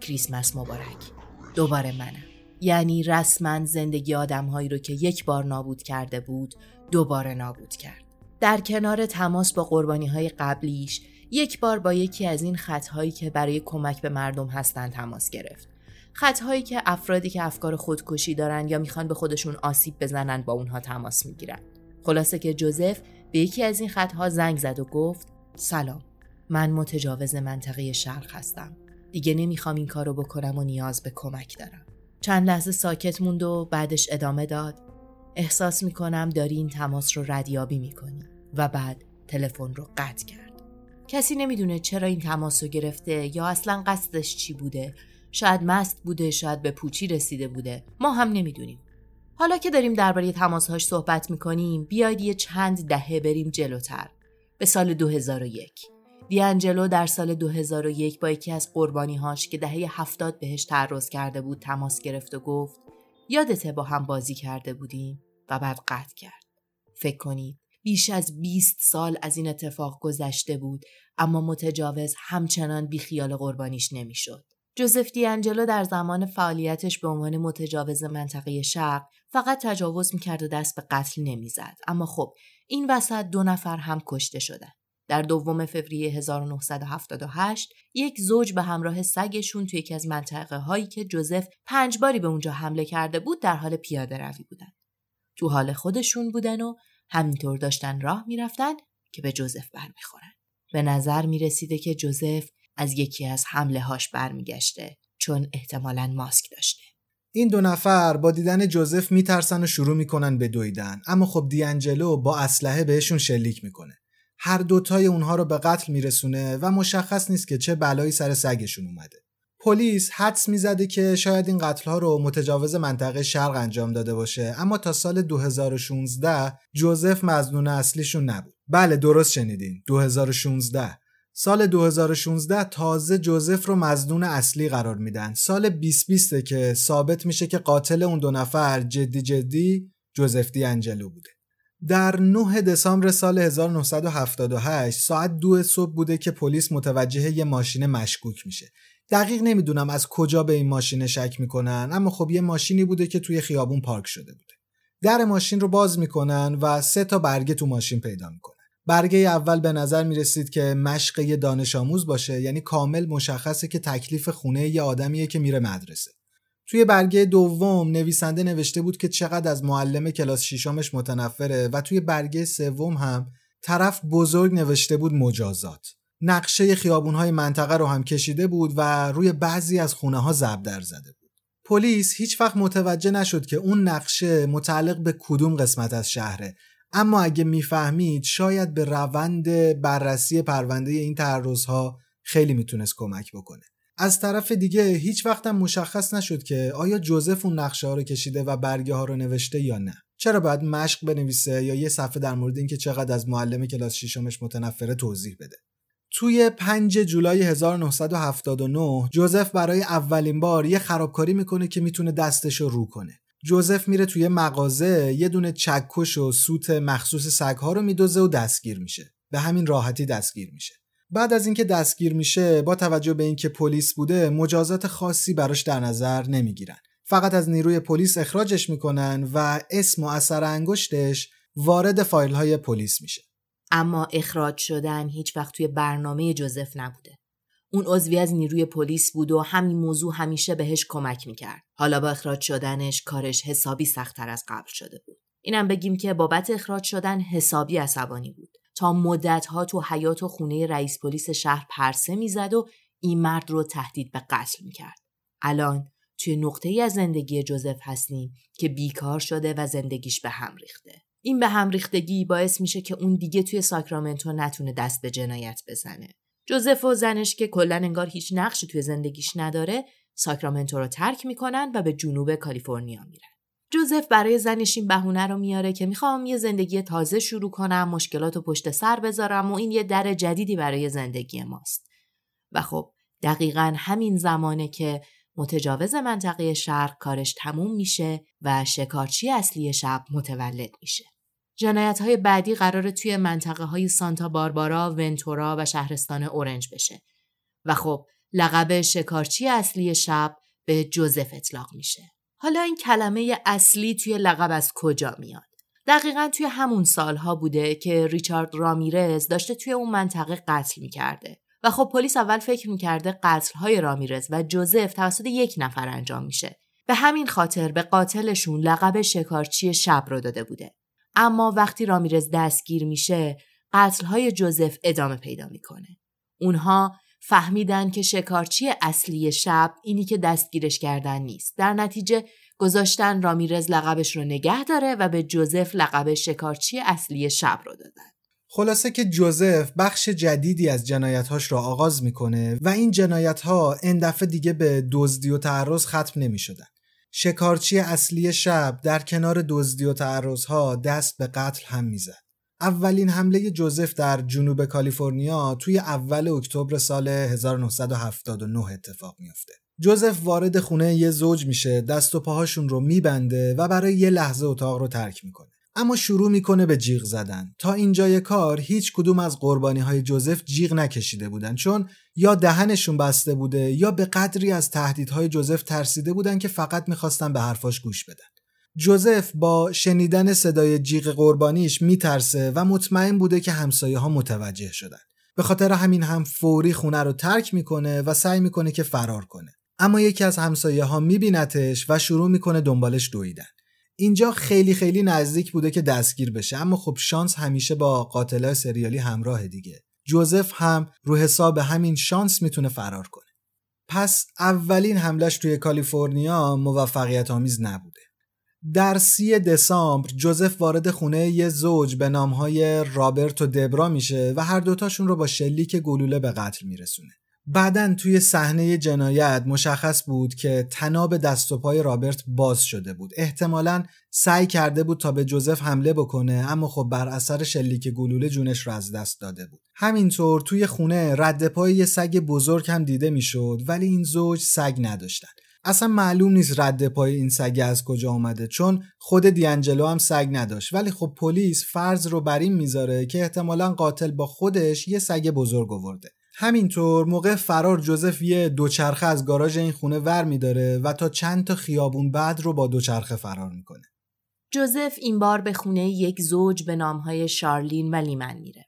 کریسمس مبارک. دوباره منم. یعنی رسما زندگی آدمهایی رو که یک بار نابود کرده بود دوباره نابود کرد. در کنار تماس با قربانی های قبلیش یک بار با یکی از این خطهایی که برای کمک به مردم هستند تماس گرفت. خطهایی که افرادی که افکار خودکشی دارن یا می‌خوان به خودشون آسیب بزنن با اونها تماس می‌گیرن. خلاصه که جوزف به یکی از این خطها زنگ زد و گفت سلام من متجاوز منطقه شرق هستم. دیگه نمی‌خوام این کارو بکنم و نیاز به کمک دارم. چند لحظه ساکت موند و بعدش ادامه داد. احساس می‌کنم داری این تماس رو ردیابی می‌کنی. و بعد تلفن رو قطع کرد. کسی نمی‌دونه چرا این تماس رو گرفته یا اصلا قصدش چی بوده. شاید مست بوده شاید به پوچی رسیده بوده. ما هم نمی‌دونیم. حالا که داریم درباره تماسهاش صحبت می‌کنیم بیاید یه چند دهه بریم جلوتر. به سال 2001 دیانجلو در سال 2001 با یکی از قربانیهاش که دهه هفتاد بهش تعرض کرده بود تماس گرفت و گفت یادته با هم بازی کرده بودیم و بعد قطع کرد. فکر کنید بیش از 20 سال از این اتفاق گذشته بود اما متجاوز همچنان بیخیال قربانیش نمی‌شد. جوزف دیانجلو در زمان فعالیتش به عنوان متجاوز منطقه شرق فقط تجاوز می‌کرد و دست به قتل نمی‌زد اما خب این وسط دو نفر هم کشته شدن در دوم فوریه 1978 یک زوج به همراه سگشون توی یکی از منطقه هایی که جوزف پنج باری به اونجا حمله کرده بود در حال پیاده روی بودن. تو حال خودشون بودن و همینطور داشتن راه می‌رفتن که به جوزف برمیخورن. به نظر می‌رسیده که جوزف از یکی از حمله هاش برمیگشته چون احتمالا ماسک داشته. این دو نفر با دیدن جوزف میترسن و شروع می‌کنن به دویدن اما خب دیانجلو با اسلحه بهشون شلیک می‌کنه هر دوتای اونها رو به قتل میرسونه و مشخص نیست که چه بلایی سر سگشون اومده. پلیس حدس می‌زده که شاید این قتل ها رو متجاوز منطقه شرق انجام داده باشه اما تا سال 2016 جوزف مزنون اصلیشون نبود. بله درست شنیدین 2016 سال 2016 تازه جوزف رو مزنون اصلی قرار میدن. سال 2020 که ثابت میشه که قاتل اون دو نفر جدی جدی جوزف دی انجلو بوده. در 9 دسامبر سال 1978 ساعت دو صبح بوده که پلیس متوجه یه ماشین مشکوک میشه. دقیق نمی‌دونم از کجا به این ماشین شک می‌کنن اما خب یه ماشینی بوده که توی خیابون پارک شده بوده. در ماشین رو باز می‌کنن و سه تا برگه تو ماشین پیدا می‌کنن. برگه اول به نظر می‌رسید که مشق یه دانش آموز باشه یعنی کامل مشخصه که تکلیف خونه یه آدمیه که میره مدرسه. توی برگه دوم نویسنده نوشته بود که چقدر از معلم کلاس شیشمش متنفره و توی برگه سوم هم طرف بزرگ نوشته بود مجازات. نقشه خیابونهای منطقه رو هم کشیده بود و روی بعضی از خونه ها در زده بود. پلیس هیچ وقت متوجه نشد که اون نقشه متعلق به کدوم قسمت از شهره اما اگه می‌فهمید شاید به روند بررسی پرونده این تعرضها خیلی می‌تونست کمک بکنه. از طرف دیگه هیچ وقتم مشخص نشد که آیا جوزف اون نقشه ها رو کشیده و برگه ها رو نوشته یا نه. چرا باید مشق بنویسه یا یه صفحه در مورد اینکه چقدر از معلم کلاس ششمش متنفره توضیح بده؟ توی 5 جولای 1979 جوزف برای اولین بار یه خرابکاری می‌کنه که می‌تونه دستش رو رو کنه. جوزف میره توی مغازه یه دونه چکش و سوت مخصوص سگها رو میدوزه و دستگیر میشه. به همین راحتی دستگیر میشه. بعد از اینکه دستگیر میشه با توجه به اینکه پلیس بوده مجازات خاصی براش در نظر نمی‌گیرن. فقط از نیروی پلیس اخراجش می‌کنن و اسم و اثر انگشتش وارد فایل های پلیس میشه. اما اخراج شدن هیچ وقت توی برنامه جوزف نبوده. اون عضوی از نیروی پلیس بود و همین موضوع همیشه بهش کمک می‌کرد. حالا با اخراج شدنش کارش حسابی سختتر از قبل شده بود. اینم بگیم که بابت اخراج شدن حسابی عصبانی بود. تا مدتها تو حیات و خونه رئیس پلیس شهر پرسه می‌زد و این مرد رو تهدید به قتل می‌کرد. الان توی نقطه ای از زندگی جوزف هستیم که بیکار شده و زندگیش به هم ریخته. این به هم ریختگی باعث میشه که اون دیگه توی ساکرامنتو نتونه دست به جنایت بزنه. جوزف و زنش که کلا انگار هیچ نقشی توی زندگیش نداره ساکرامنتو رو ترک می‌کنن و به جنوب کالیفرنیا میرن. جوزف برای زنش این بهونه رو میاره که می‌خوام یه زندگی تازه شروع کنم مشکلات و پشت سر بذارم و این یه در جدیدی برای زندگی ماست و خب دقیقا همین زمانه که متجاوز منطقه شرق کارش تموم میشه و شکارچی اصلی شب متولد میشه. جنایت های بعدی قراره توی منطقه های سانتا باربارا، ونتورا و شهرستان اورنج بشه. و خب لقب شکارچی اصلی شب به جوزف اطلاق میشه. حالا این کلمه اصلی توی لقب از کجا میاد؟ دقیقا توی همون سالها بوده که ریچارد رامیرز داشته توی اون منطقه قتل می‌کرده. و خب پلیس اول فکر می‌کرده قتلهای رامیرز و جوزف توسط یک نفر انجام میشه. به همین خاطر به قاتلشون لقب شکارچی شب رو داده بوده. اما وقتی رامیرز دستگیر میشه قتلهای جوزف ادامه پیدا می‌کنه. اونها فهمیدن که شکارچی اصلی شب اینی که دستگیرش کردن نیست. در نتیجه گذاشتن رامیرز لقبش رو نگه داره و به جوزف لقب شکارچی اصلی شب رو دادن. خلاصه که جوزف بخش جدیدی از جنایتهاش را آغاز می‌کنه و این جنایت ها این دفعه دیگه به دزدی و تعرض ختم نمی شدن. شکارچی اصلی شب در کنار دزدی و تعرضها دست به قتل هم می‌زد. اولین حمله جوزف در جنوب کالیفرنیا توی اول اکتبر سال 1979 اتفاق میافته. جوزف وارد خونه یه زوج میشه دست و پاهاشون رو میبنده و برای یه لحظه اتاق رو ترک می‌کنه. اما شروع می‌کنه به جیغ زدن تا اینجای کار هیچ کدوم از قربانی های جوزف جیغ نکشیده بودن چون یا دهنشون بسته بوده یا به قدری از تهدیدهای جوزف ترسیده بودن که فقط می‌خواستن به حرفاش گوش بدن جوزف با شنیدن صدای جیغ قربانیش میترسه و مطمئن بوده که همسایه ها متوجه شدن. به خاطر همین هم فوری خونه رو ترک می‌کنه و سعی می‌کنه که فرار کنه. اما یکی از همسایه ها میبینتش و شروع می‌کنه دنبالش دویدن. اینجا خیلی خیلی نزدیک بوده که دستگیر بشه اما خب شانس همیشه با قاتلای سریالی همراه دیگه. جوزف هم رو حساب همین شانس می‌تونه فرار کنه. پس اولین حملش توی کالیفرنیا موفقیت آمیز نبوده در سی دسامبر جوزف وارد خونه یه زوج به نامهای رابرت و دبرا میشه و هر دوتاشون رو با شلیک گلوله به قتل میرسونه. بعدا توی صحنه جنایت مشخص بود که تناب دست و پای رابرت باز شده بود. احتمالا سعی کرده بود تا به جوزف حمله بکنه اما خب بر اثر شلیک گلوله جونش رو از دست داده بود. همینطور توی خونه رد پای یه سگ بزرگ هم دیده می‌شد ولی این زوج سگ نداشتن. اصلا معلوم نیست رد پای این سگ از کجا آمده چون خود دیانجلو هم سگ نداشت ولی خب پلیس فرض رو بر این می‌ذاره که احتمالا قاتل با خودش یه سگ بزرگ آورده همینطور موقع فرار جوزف یه دوچرخه از گاراژ این خونه ور میداره و تا چند تا خیابون بعد رو با دوچرخه فرار می‌کنه. جوزف این بار به خونه یک زوج به نامهای شارلین و لیمن میره.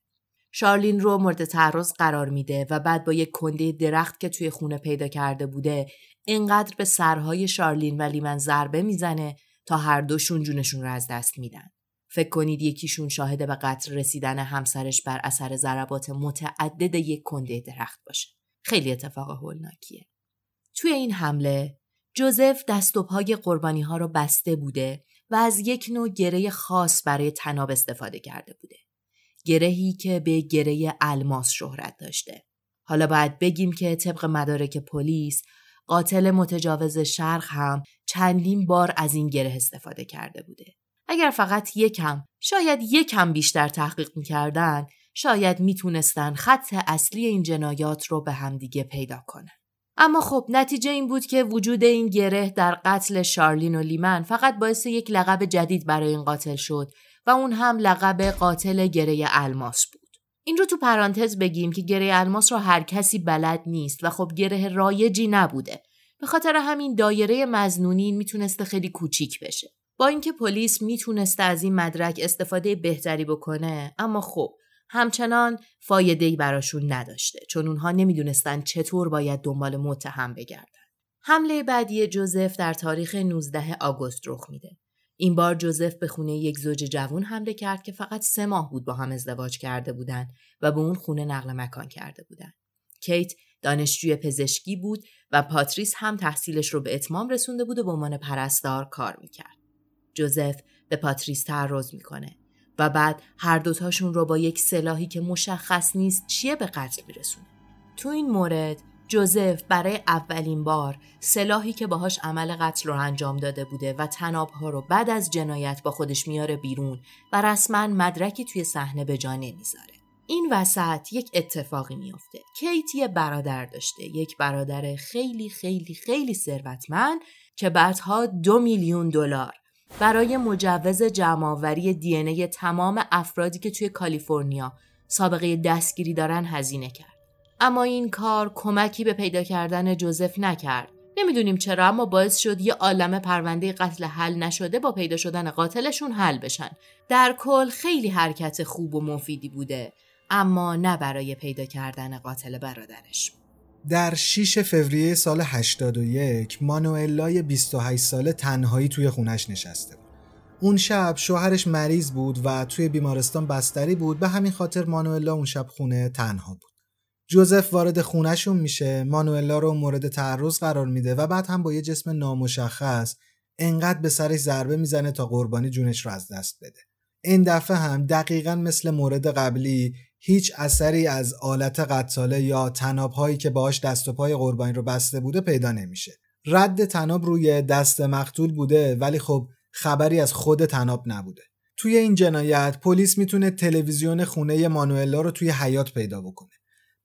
شارلین رو مورد تعرض قرار میده و بعد با یک کنده درخت که توی خونه پیدا کرده بوده اینقدر به سرهای شارلین و لیمن ضربه می‌زنه تا هر دوشون جونشون رو از دست میدن. فکر کنید یکیشون شاهد به قتل رسیدن همسرش بر اثر ضربات متعدد یک کنده درخت باشه. خیلی اتفاق هولناکیه. توی این حمله جوزف دست و پای قربانی ها رو بسته بوده و از یک نوع گره خاص برای تناب استفاده کرده بوده. گرهی که به گره الماس شهرت داشته. حالا باید بگیم که طبق مدارک پلیس قاتل متجاوز شرق هم چندین بار از این گره استفاده کرده بوده. اگر فقط یکم شاید یکم بیشتر تحقیق می‌کردن شاید می‌تونستن خط اصلی این جنایات رو به همدیگه پیدا کنن. اما خب نتیجه این بود که وجود این گره در قتل شارلین و لیمن فقط باعث یک لقب جدید برای این قاتل شد و اون هم لقب قاتل گره الماس بود. این رو تو پرانتز بگیم که گره الماس رو هر کسی بلد نیست و خب گره رایجی نبوده. به خاطر همین دایره مزنونین می‌تونسته خیلی کوچیک بشه. با اینکه پلیس می‌تونسته از این مدرک استفاده بهتری بکنه اما خب همچنان فایده‌ای براشون نداشته چون اونها نمی‌دونستن چطور باید دنبال متهم بگردن. حمله بعدی جوزف در تاریخ 19 آگوست رخ میده. این بار جوزف به خونه یک زوج جوون حمله کرد که فقط سه ماه بود با هم ازدواج کرده بودند و به اون خونه نقل مکان کرده بودند. کیت دانشجوی پزشکی بود و پاتریس هم تحصیلش رو به اتمام رسونده بود و به عنوان پرستار کار می‌کرد. جوزف به پاتریس تعرض می‌کنه و بعد هر دوتاشون رو با یک سلاحی که مشخص نیست چیه به قتل میرسونه. تو این مورد جوزف برای اولین بار سلاحی که باهاش عمل قتل رو انجام داده بوده و تنابها رو بعد از جنایت با خودش میاره بیرون و رسما مدرکی توی صحنه به جا نمی‌ذاره. این وسط یک اتفاقی میافته. کیت یه برادر داشته. یک برادر خیلی خیلی خیلی ثروتمند که بعدها دو میلیون دلار برای مجوز جمعآوری دی ای تمام افرادی که توی کالیفرنیا سابقه دستگیری دارن هزینه کرد. اما این کار کمکی به پیدا کردن جوزف نکرد. نمی‌دونیم چرا اما باعث شد یه عالم پرونده قتل حل نشده با پیدا شدن قاتلشون حل بشن. در کل خیلی حرکت خوب و مفیدی بوده اما نه برای پیدا کردن قاتل برادرش. در 6 فوریه سال 81 مانوئلای 28 ساله تنهایی توی خونش نشسته بود. اون شب شوهرش مریض بود و توی بیمارستان بستری بود به همین خاطر مانوئلا اون شب خونه تنها بود. جوزف وارد خونهشون میشه مانوئلا رو مورد تعرض قرار میده و بعد هم با یه جسم نامشخص انقدر به سرش ضربه می‌زنه تا قربانی جونش رو از دست بده. این دفعه هم دقیقا مثل مورد قبلی هیچ اثری از آلت قتاله یا تناب هایی که باهاش دست و پای قربانی رو بسته بوده پیدا نمیشه. رد تناب روی دست مقتول بوده ولی خب خبری از خود تناب نبوده. توی این جنایت پلیس می‌تونه تلویزیون خونه مانوئلا رو توی حیات پیدا بکنه.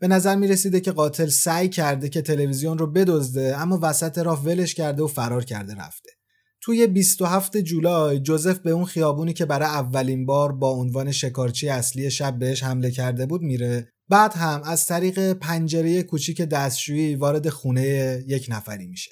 به نظر می رسیده که قاتل سعی کرده که تلویزیون رو بدزده اما وسط راه ولش کرده و فرار کرده رفته. توی 27 جولای جوزف به اون خیابونی که برای اولین بار با عنوان شکارچی اصلی شب بهش حمله کرده بود میره. بعد هم از طریق پنجره کوچیک دستشویی وارد خونه یک نفری میشه.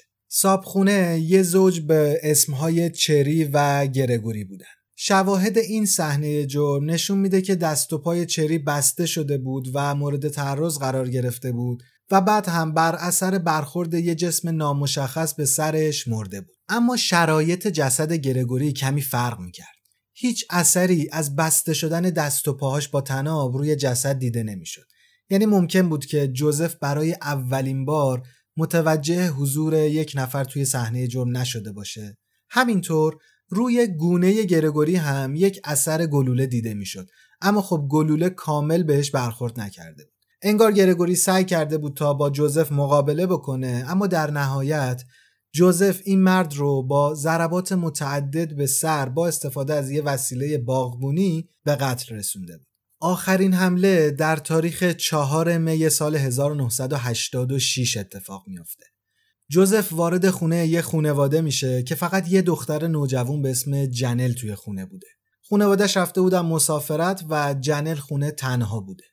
خونه یه زوج به اسمهای چری و گرگوری بودن. شواهد این صحنه جرم نشون میده که دست و پای چری بسته شده بود و مورد تعرض قرار گرفته بود و بعد هم بر اثر برخورد یه جسم نامشخص به سرش مرده بود. اما شرایط جسد گرگوری کمی فرق می‌کرد. هیچ اثری از بسته شدن دست و پاهاش با تناب روی جسد دیده نمی‌شد. یعنی ممکن بود که جوزف برای اولین بار متوجه حضور یک نفر توی صحنه جرم نشده باشه. همینطور روی گونه گرگوری هم یک اثر گلوله دیده می‌شد اما خب گلوله کامل بهش برخورد نکرده بود انگار گرگوری سعی کرده بود تا با جوزف مقابله بکنه اما در نهایت جوزف این مرد رو با ضربات متعدد به سر با استفاده از یه وسیله باغبونی به قتل رسونده بود. آخرین حمله در تاریخ چهار می سال 1986 اتفاق میافته. جوزف وارد خونه یه خونواده میشه که فقط یه دختر نوجوان به اسم جنل توی خونه بوده. خونوادهش رفته بودن مسافرت و جنل خونه تنها بوده.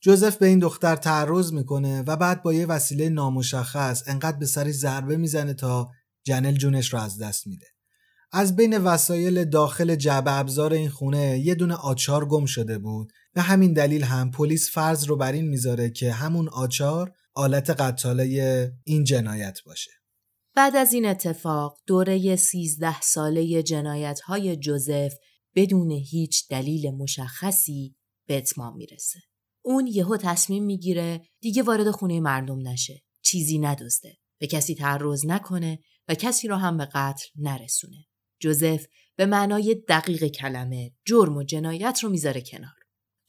جوزف به این دختر تعرض می‌کنه و بعد با یه وسیله نامشخص انقدر به سری ضربه می‌زنه تا جنل جونش رو از دست میده. از بین وسایل داخل جعبه ابزار این خونه یه دونه آچار گم شده بود و همین دلیل هم پلیس فرض رو بر این می‌ذاره که همون آچار آلت قتاله این جنایت باشه. بعد از این اتفاق دوره 13 ساله جنایت های جوزف بدون هیچ دلیل مشخصی به اتمام می‌رسه. اون یهو تصمیم می‌گیره دیگه وارد خونه مردم نشه چیزی ندزده به کسی تعرض نکنه و کسی رو هم به قتل نرسونه جوزف به معنای دقیق کلمه جرم و جنایت رو می‌ذاره کنار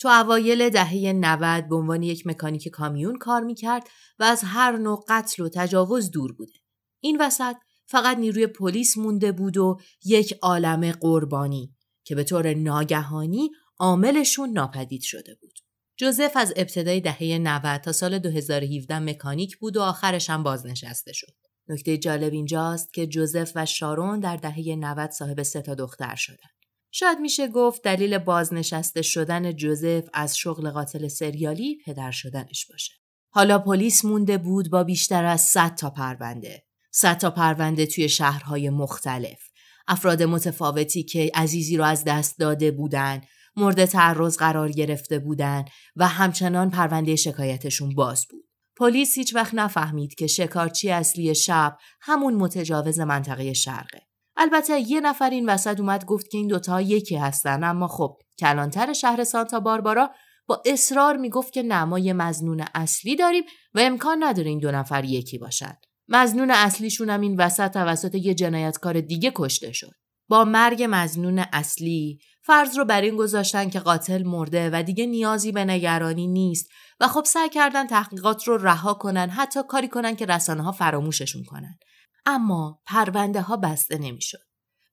تو اوایل دهه 90 به عنوان یک مکانیک کامیون کار می‌کرد و از هر نوع قتل و تجاوز دور بوده این وسط فقط نیروی پلیس مونده بود و یک عالم قربانی که به طور ناگهانی عاملشون ناپدید شده بود جوزف از ابتدای دهه 90 تا سال 2017 مکانیک بود و آخرش هم بازنشسته شد. نکته جالب اینجاست که جوزف و شارون در دهه 90 صاحب سه تا دختر شدن. شاید میشه گفت دلیل بازنشسته شدن جوزف از شغل قاتل سریالی پدر شدنش باشه. حالا پلیس مونده بود با بیشتر از 100 تا پرونده. 100 تا پرونده توی شهرهای مختلف. افراد متفاوتی که عزیزی رو از دست داده بودن مورد تعرض قرار گرفته بودند و همچنان پرونده شکایتشون باز بود. پلیس هیچ وقت نفهمید که شکارچی اصلی شب همون متجاوز منطقه شرقه. البته یه نفر این وسط اومد گفت که این دوتا یکی هستن اما خب کلانتر شهر سانتا باربارا با اصرار می‌گفت که نمای مزنون اصلی داریم و امکان نداره این دو نفر یکی باشد. مزنون اصلیشون هم این وسط توسط یه جنایتکار دیگه کشته شد. با مرگ مزنون اصلی فرض رو بر این گذاشتن که قاتل مرده و دیگه نیازی به نگرانی نیست و خب سعی کردن تحقیقات رو رها کنن حتی کاری کنن که رسانه ها فراموششون کنن اما پرونده ها بسته نمی‌شد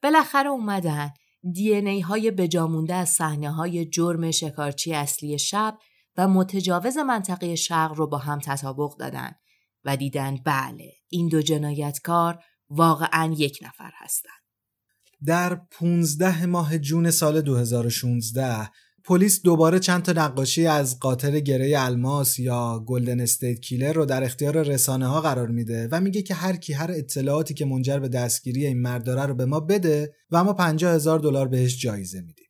بالاخره اومدن دی ای های بجامونده از صحنه های جرم شکارچی اصلی شب و متجاوز منطقه شرق رو با هم تطابق دادن و دیدن بله این دو جنایتکار واقعا یک نفر هستند. در 15 ماه جون سال 2016 پلیس دوباره چند تا نقاشی از قاتل گره الماس یا Golden State Killer رو در اختیار رسانه ها قرار میده و میگه که هر کی هر اطلاعاتی که منجر به دستگیری این مرد داره رو به ما بده و ما 50 هزار دلار بهش جایزه میدیم.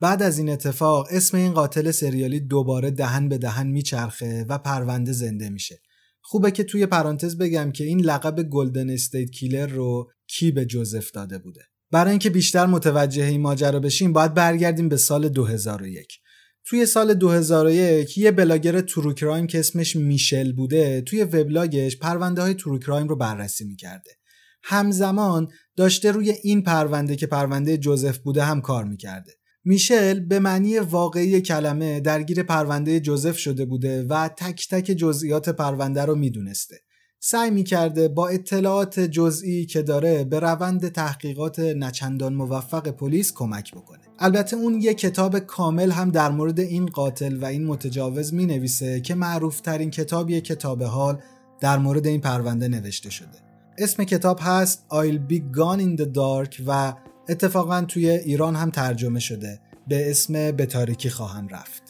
بعد از این اتفاق اسم این قاتل سریالی دوباره دهن به دهن میچرخه و پرونده زنده میشه. خوبه که توی پرانتز بگم که این لقب Golden State Killer رو کی به جوزف داده بوده. برای اینکه بیشتر متوجه این ماجرا بشیم باید برگردیم به سال 2001 توی سال 2001 یه بلاگر ترو کرایم که اسمش میشل بوده توی وبلاگش پرونده های ترو کرایم رو بررسی می‌کرده. همزمان داشته روی این پرونده که پرونده جوزف بوده هم کار می‌کرده. میشل به معنی واقعی کلمه درگیر پرونده جوزف شده بوده و تک تک جزئیات پرونده رو می‌دونسته. سعی می‌کرده با اطلاعات جزئی که داره به روند تحقیقات نچندان موفق پلیس کمک بکنه. البته اون یه کتاب کامل هم در مورد این قاتل و این متجاوز می نویسه که معروف ترین کتابیه کتاب حال در مورد این پرونده نوشته شده. اسم کتاب هست I'll be gone in the dark و اتفاقا توی ایران هم ترجمه شده. به اسم به تاریکی خواهم رفت.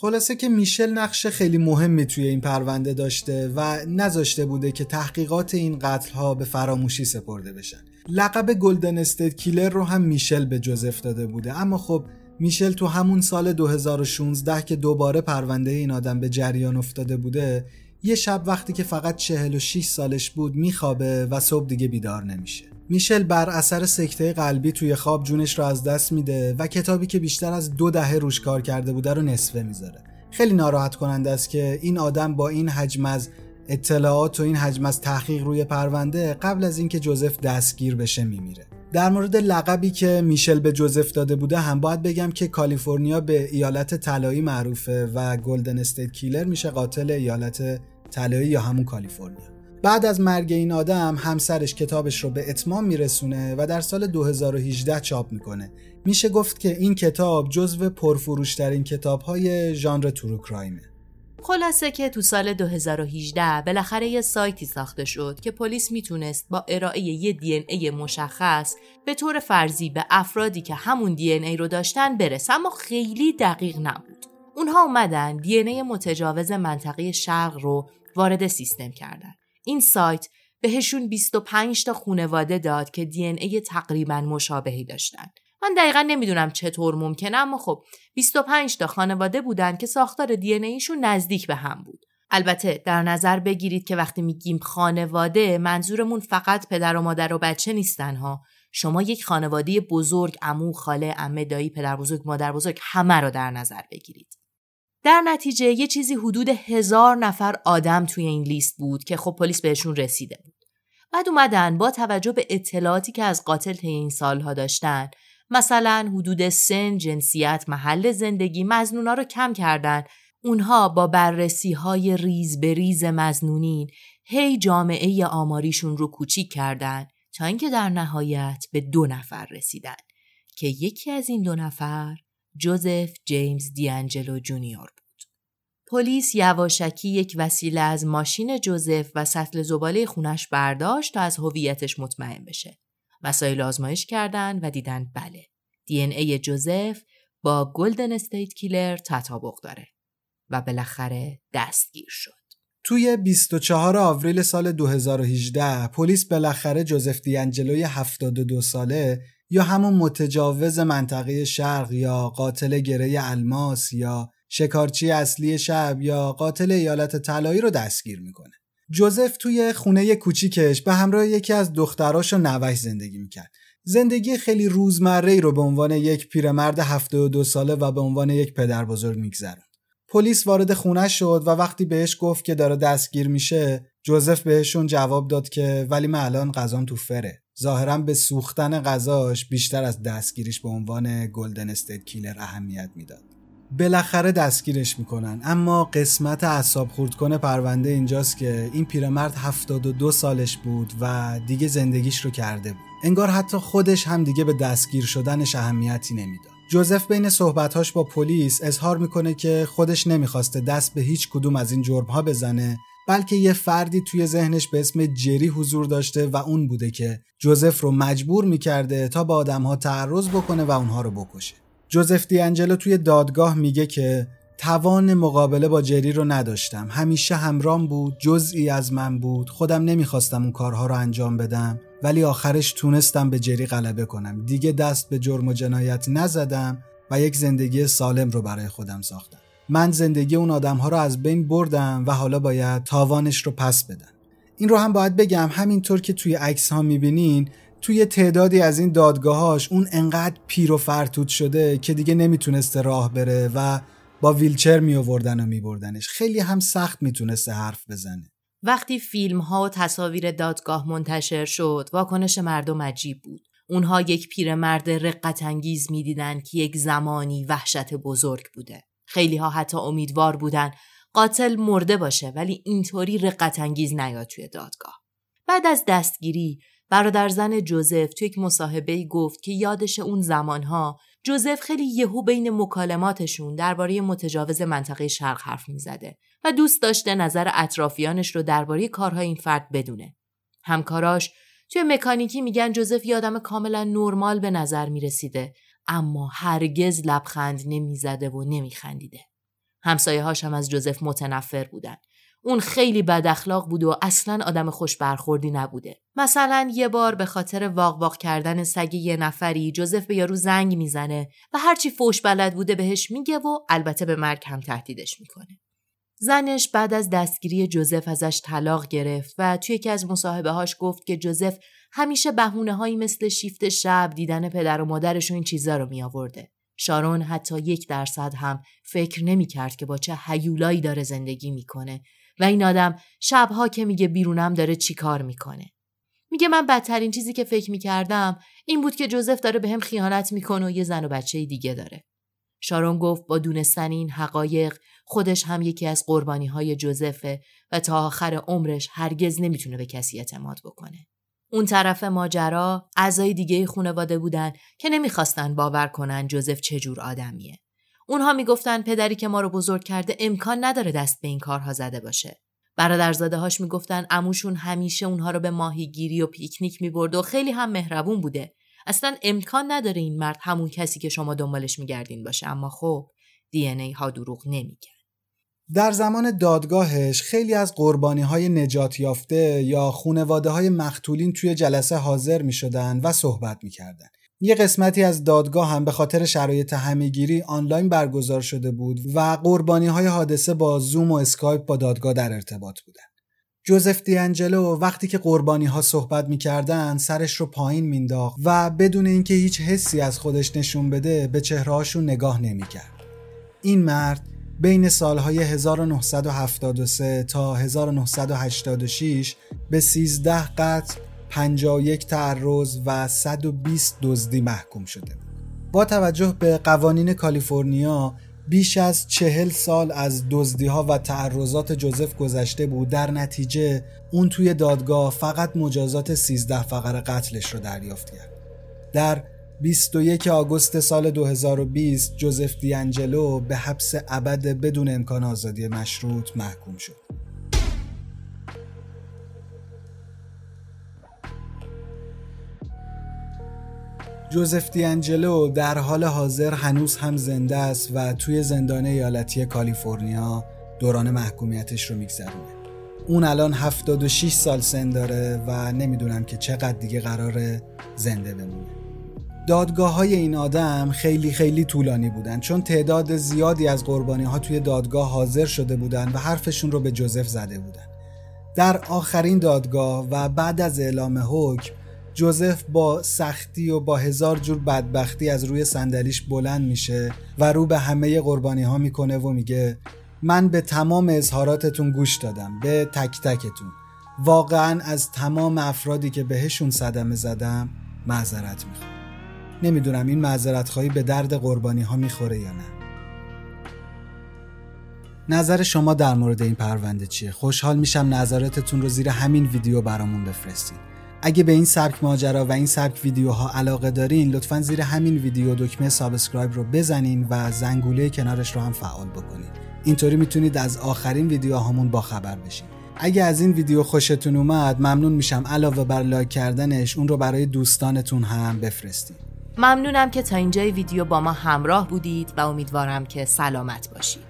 خلاصه که میشل نقش خیلی مهمی توی این پرونده داشته و نذاشته بوده که تحقیقات این قتل ها به فراموشی سپرده بشن. لقب گلدن استیت کیلر رو هم میشل به جوزف داده بوده. اما خب میشل تو همون سال 2016 که دوباره پرونده این آدم به جریان افتاده بوده یه شب وقتی که فقط 46 سالش بود میخوابه و صبح دیگه بیدار نمیشه. میشل بر اثر سکته قلبی توی خواب جونش رو از دست میده و کتابی که بیشتر از دو دهه روش کار کرده بوده رو نصفه می‌ذاره. خیلی ناراحت کننده است که این آدم با این حجم از اطلاعات و این حجم از تحقیق روی پرونده قبل از اینکه جوزف دستگیر بشه میمیره. در مورد لقبی که میشل به جوزف داده بوده هم باید بگم که کالیفرنیا به ایالت طلایی معروفه و گلدن استیت کیلر میشه قاتل ایالت طلایی یا همون کالیفرنیا. بعد از مرگ این آدم همسرش کتابش رو به اتمام میرسونه و در سال 2018 چاپ می‌کنه. میشه گفت که این کتاب جزو پرفروشترین کتاب های ژانر ترو کرایمه خلاصه که تو سال 2018 بالاخره یه سایتی ساخته شد که پلیس می‌تونست با ارائه یه دی ای مشخص به طور فرضی به افرادی که همون دی ای رو داشتن برسه اما خیلی دقیق نبود. اونها اومدن دی ای متجاوز منطقه شرق رو وارد سیستم کردن. این سایت بهشون 25 تا خونواده داد که دی ای تقریبا مشابهی داشتن. من دقیقا نمی‌دونم چطور ممکنه اما خب 25 تا خانواده بودن که ساختار دی ایشون نزدیک به هم بود. البته در نظر بگیرید که وقتی میگیم خانواده منظورمون فقط پدر و مادر و بچه نیستن ها. شما یک خانواده بزرگ عمو خاله عمه دایی پدر بزرگ مادر بزرگ همه رو در نظر بگیرید. در نتیجه یه چیزی حدود هزار نفر آدم توی این لیست بود که خب پلیس بهشون رسیده بود. بعد اومدن با توجه به اطلاعاتی که از قاتل طی این سالها داشتن مثلا حدود سن، جنسیت، محل زندگی مزنونا رو کم کردن اونها با بررسی های ریز به ریز مزنونین هی جامعه آماریشون رو کوچیک کردن تا اینکه در نهایت به دو نفر رسیدن که یکی از این دو نفر جوزف جیمز دیانجلو جونیور بود. پلیس یواشکی یک وسیله از ماشین جوزف و سطل زباله خونش برداشت تا از هویتش مطمئن بشه. وسایل آزمایش کردند و دیدن بله. دی ای جوزف با گلدن استیت کیلر تطابق داره و بالاخره دستگیر شد. توی 24 آوریل سال 2018 پلیس بالاخره جوزف دیانجلوی 72 ساله یا همون متجاوز منطقه شرق یا قاتل گره الماس یا شکارچی اصلی شب یا قاتل ایالت طلایی رو دستگیر می‌کنه. جوزف توی خونه کوچیکش به همراه یکی از دختراش و نوش زندگی می‌کرد. زندگی خیلی روزمره رو به عنوان یک پیرمرد 72 ساله و به عنوان یک پدر بزرگ میگذرون. پلیس وارد خونه شد و وقتی بهش گفت که داره دستگیر میشه جوزف بهشون جواب داد که ولی من الان غذام تو فره ظاهرا به سوختن غذاش بیشتر از دستگیریش به عنوان گلدن استیت کیلر اهمیت می‌داد بالاخره دستگیرش می‌کنن. اما قسمت اعصاب خورد کنه پرونده اینجاست که این پیرمرد 72 سالش بود و دیگه زندگیش رو کرده بود. انگار حتی خودش هم دیگه به دستگیر شدنش اهمیتی نمی‌داد. جوزف بین صحبتهاش با پلیس اظهار می‌کنه که خودش نمی‌خواسته دست به هیچ کدوم از این جرمها بزنه بلکه یه فردی توی ذهنش به اسم جری حضور داشته و اون بوده که جوزف رو مجبور می‌کرده تا با آدمها تعرض بکنه و اونها رو بکشه. جوزف دیانجلو توی دادگاه میگه که توان مقابله با جری رو نداشتم. همیشه همرام بود جزئی از من بود. خودم نمی‌خواستم اون کارها رو انجام بدم ولی آخرش تونستم به جری غلبه کنم. دیگه دست به جرم و جنایت نزدم و یک زندگی سالم رو برای خودم ساختم. من زندگی اون آدم ها رو از بین بردم و حالا باید تاوانش رو پس بدم. این رو هم باید بگم همینطور که توی عکس ها می‌بینین توی تعدادی از این دادگاهاش اون انقدر پیر و فرتود شده که دیگه نمی‌تونسته راه بره و با ویلچر می آوردن و می بردنش خیلی هم سخت می‌تونسته حرف بزنه. وقتی فیلم ها و تصاویر دادگاه منتشر شد واکنش مردم عجیب بود. اونها یک پیرمرد رقت انگیز می‌دیدند که یک زمانی وحشت بزرگ بوده. خیلی ها حتی امیدوار بودن قاتل مرده باشه ولی اینطوری رقت انگیز نیاد توی دادگاه. بعد از دستگیری برادر زن جوزف توی یک مصاحبه گفت که یادش اون زمانها جوزف خیلی یهو بین مکالماتشون درباره متجاوز منطقه شرق حرف می‌زده و دوست داشته نظر اطرافیانش رو درباره کارهای این فرد بدونه. همکاراش توی مکانیکی میگن جوزف یادم کاملا نرمال به نظر می‌رسیده اما هرگز لبخند نمی‌زده و نمیخندیده. همسایه هاش هم از جوزف متنفر بودن. اون خیلی بد اخلاق بود و اصلا آدم خوش برخوردی نبوده. مثلا یه بار به خاطر واق واق کردن سگ یه نفری جوزف به یارو زنگ می‌زنه و هرچی فوش بلد بوده بهش میگه و البته به مرگ هم تهدیدش می‌کنه. زنش بعد از دستگیری جوزف ازش طلاق گرفت و توی یکی از مصاحبه هاش گفت که جوزف همیشه بهونه هایی مثل شیفت شب دیدن پدر و مادرش و این چیزا رو می آورده. شارون حتی یک درصد هم فکر نمی کرد که با چه هیولایی داره زندگی می‌کنه و این آدم شبها که میگه بیرونم داره چیکار می‌کنه. میگه من بدترین چیزی که فکر می‌کردم این بود که جوزف داره به هم خیانت می‌کنه و یه زن و بچه دیگه داره. شارون گفت با دونستن این حقایق خودش هم یکی از قربانی های جوزفه و تا آخر عمرش هرگز نمی‌تونه به کسی اعتماد بکنه. اون طرف ماجرا اعضای دیگه خانواده بودن که نمی‌خواستن باور کنن جوزف چجور آدمیه. اونها می‌گفتن پدری که ما رو بزرگ کرده امکان نداره دست به این کارها زده باشه. برادرزاده هاش می‌گفتن اموشون همیشه اونها رو به ماهیگیری و پیکنیک می‌برد و خیلی هم مهربون بوده. اصلا امکان نداره این مرد همون کسی که شما دنبالش میگردین باشه اما خب دی ای ها دروغ نمیگن. در زمان دادگاهش خیلی از قربانی های نجات یافته یا خونواده های مختولین توی جلسه حاضر می شدن و صحبت می کردن. یه قسمتی از دادگاه هم به خاطر شرایط همهگیری آنلاین برگزار شده بود و قربانی های حادثه با زوم و اسکایپ با دادگاه در ارتباط بودن. جوزف دیانجلو وقتی که قربانی ها صحبت می‌کردن سرش رو پایین مینداخت و بدون اینکه هیچ حسی از خودش نشون بده به چهرهاشون نگاه نمی‌کرد. این مرد بین سالهای 1973 تا 1986 به 13 قتل 51 تعرض و 120 دزدی محکوم شده با توجه به قوانین کالیفرنیا بیش از چهل سال از دزدی ها و تعرضات جوزف گذشته بود. در نتیجه اون توی دادگاه فقط مجازات 13 فقر قتلش رو دریافت کرد. در 21 آگوست سال 2020 جوزف دیانجلو به حبس ابد بدون امکان آزادی مشروط محکوم شد. جوزف دیانجلو در حال حاضر هنوز هم زنده است و توی زندان ایالتی کالیفرنیا دوران محکومیتش رو میگذرونه. اون الان 76 سال سن داره و نمی‌دونم که چقدر دیگه قراره زنده بمونه. دادگاه های این آدم خیلی خیلی طولانی بودن چون تعداد زیادی از قربانی ها توی دادگاه حاضر شده بودن و حرفشون رو به جوزف زده بودن در آخرین دادگاه و بعد از اعلام حکم جوزف با سختی و با هزار جور بدبختی از روی صندلیش بلند میشه و رو به همه قربانی ها می‌کنه و میگه من به تمام اظهاراتتون گوش دادم به تک تکتون واقعا از تمام افرادی که بهشون صدمه زدم معذرت می‌خوام نمی‌دونم این معذرت خواهی به درد قربانی ها می‌خوره یا نه نظر شما در مورد این پرونده چیه؟ خوشحال میشم نظراتتون رو زیر همین ویدیو برامون بفرستین. اگه به این سبک ماجرا و این سبک ویدیوها علاقه دارین لطفا زیر همین ویدیو دکمه subscribe رو بزنین و زنگوله کنارش رو هم فعال بکنین. اینطوری می‌تونید از آخرین ویدیوهامون با خبر بشین. اگه از این ویدیو خوشتون اومد ممنون میشم علاوه بر لایک کردنش اون رو برای دوستانتون هم بفرستین. ممنونم که تا اینجای ویدیو با ما همراه بودید و امیدوارم که سلامت باشید.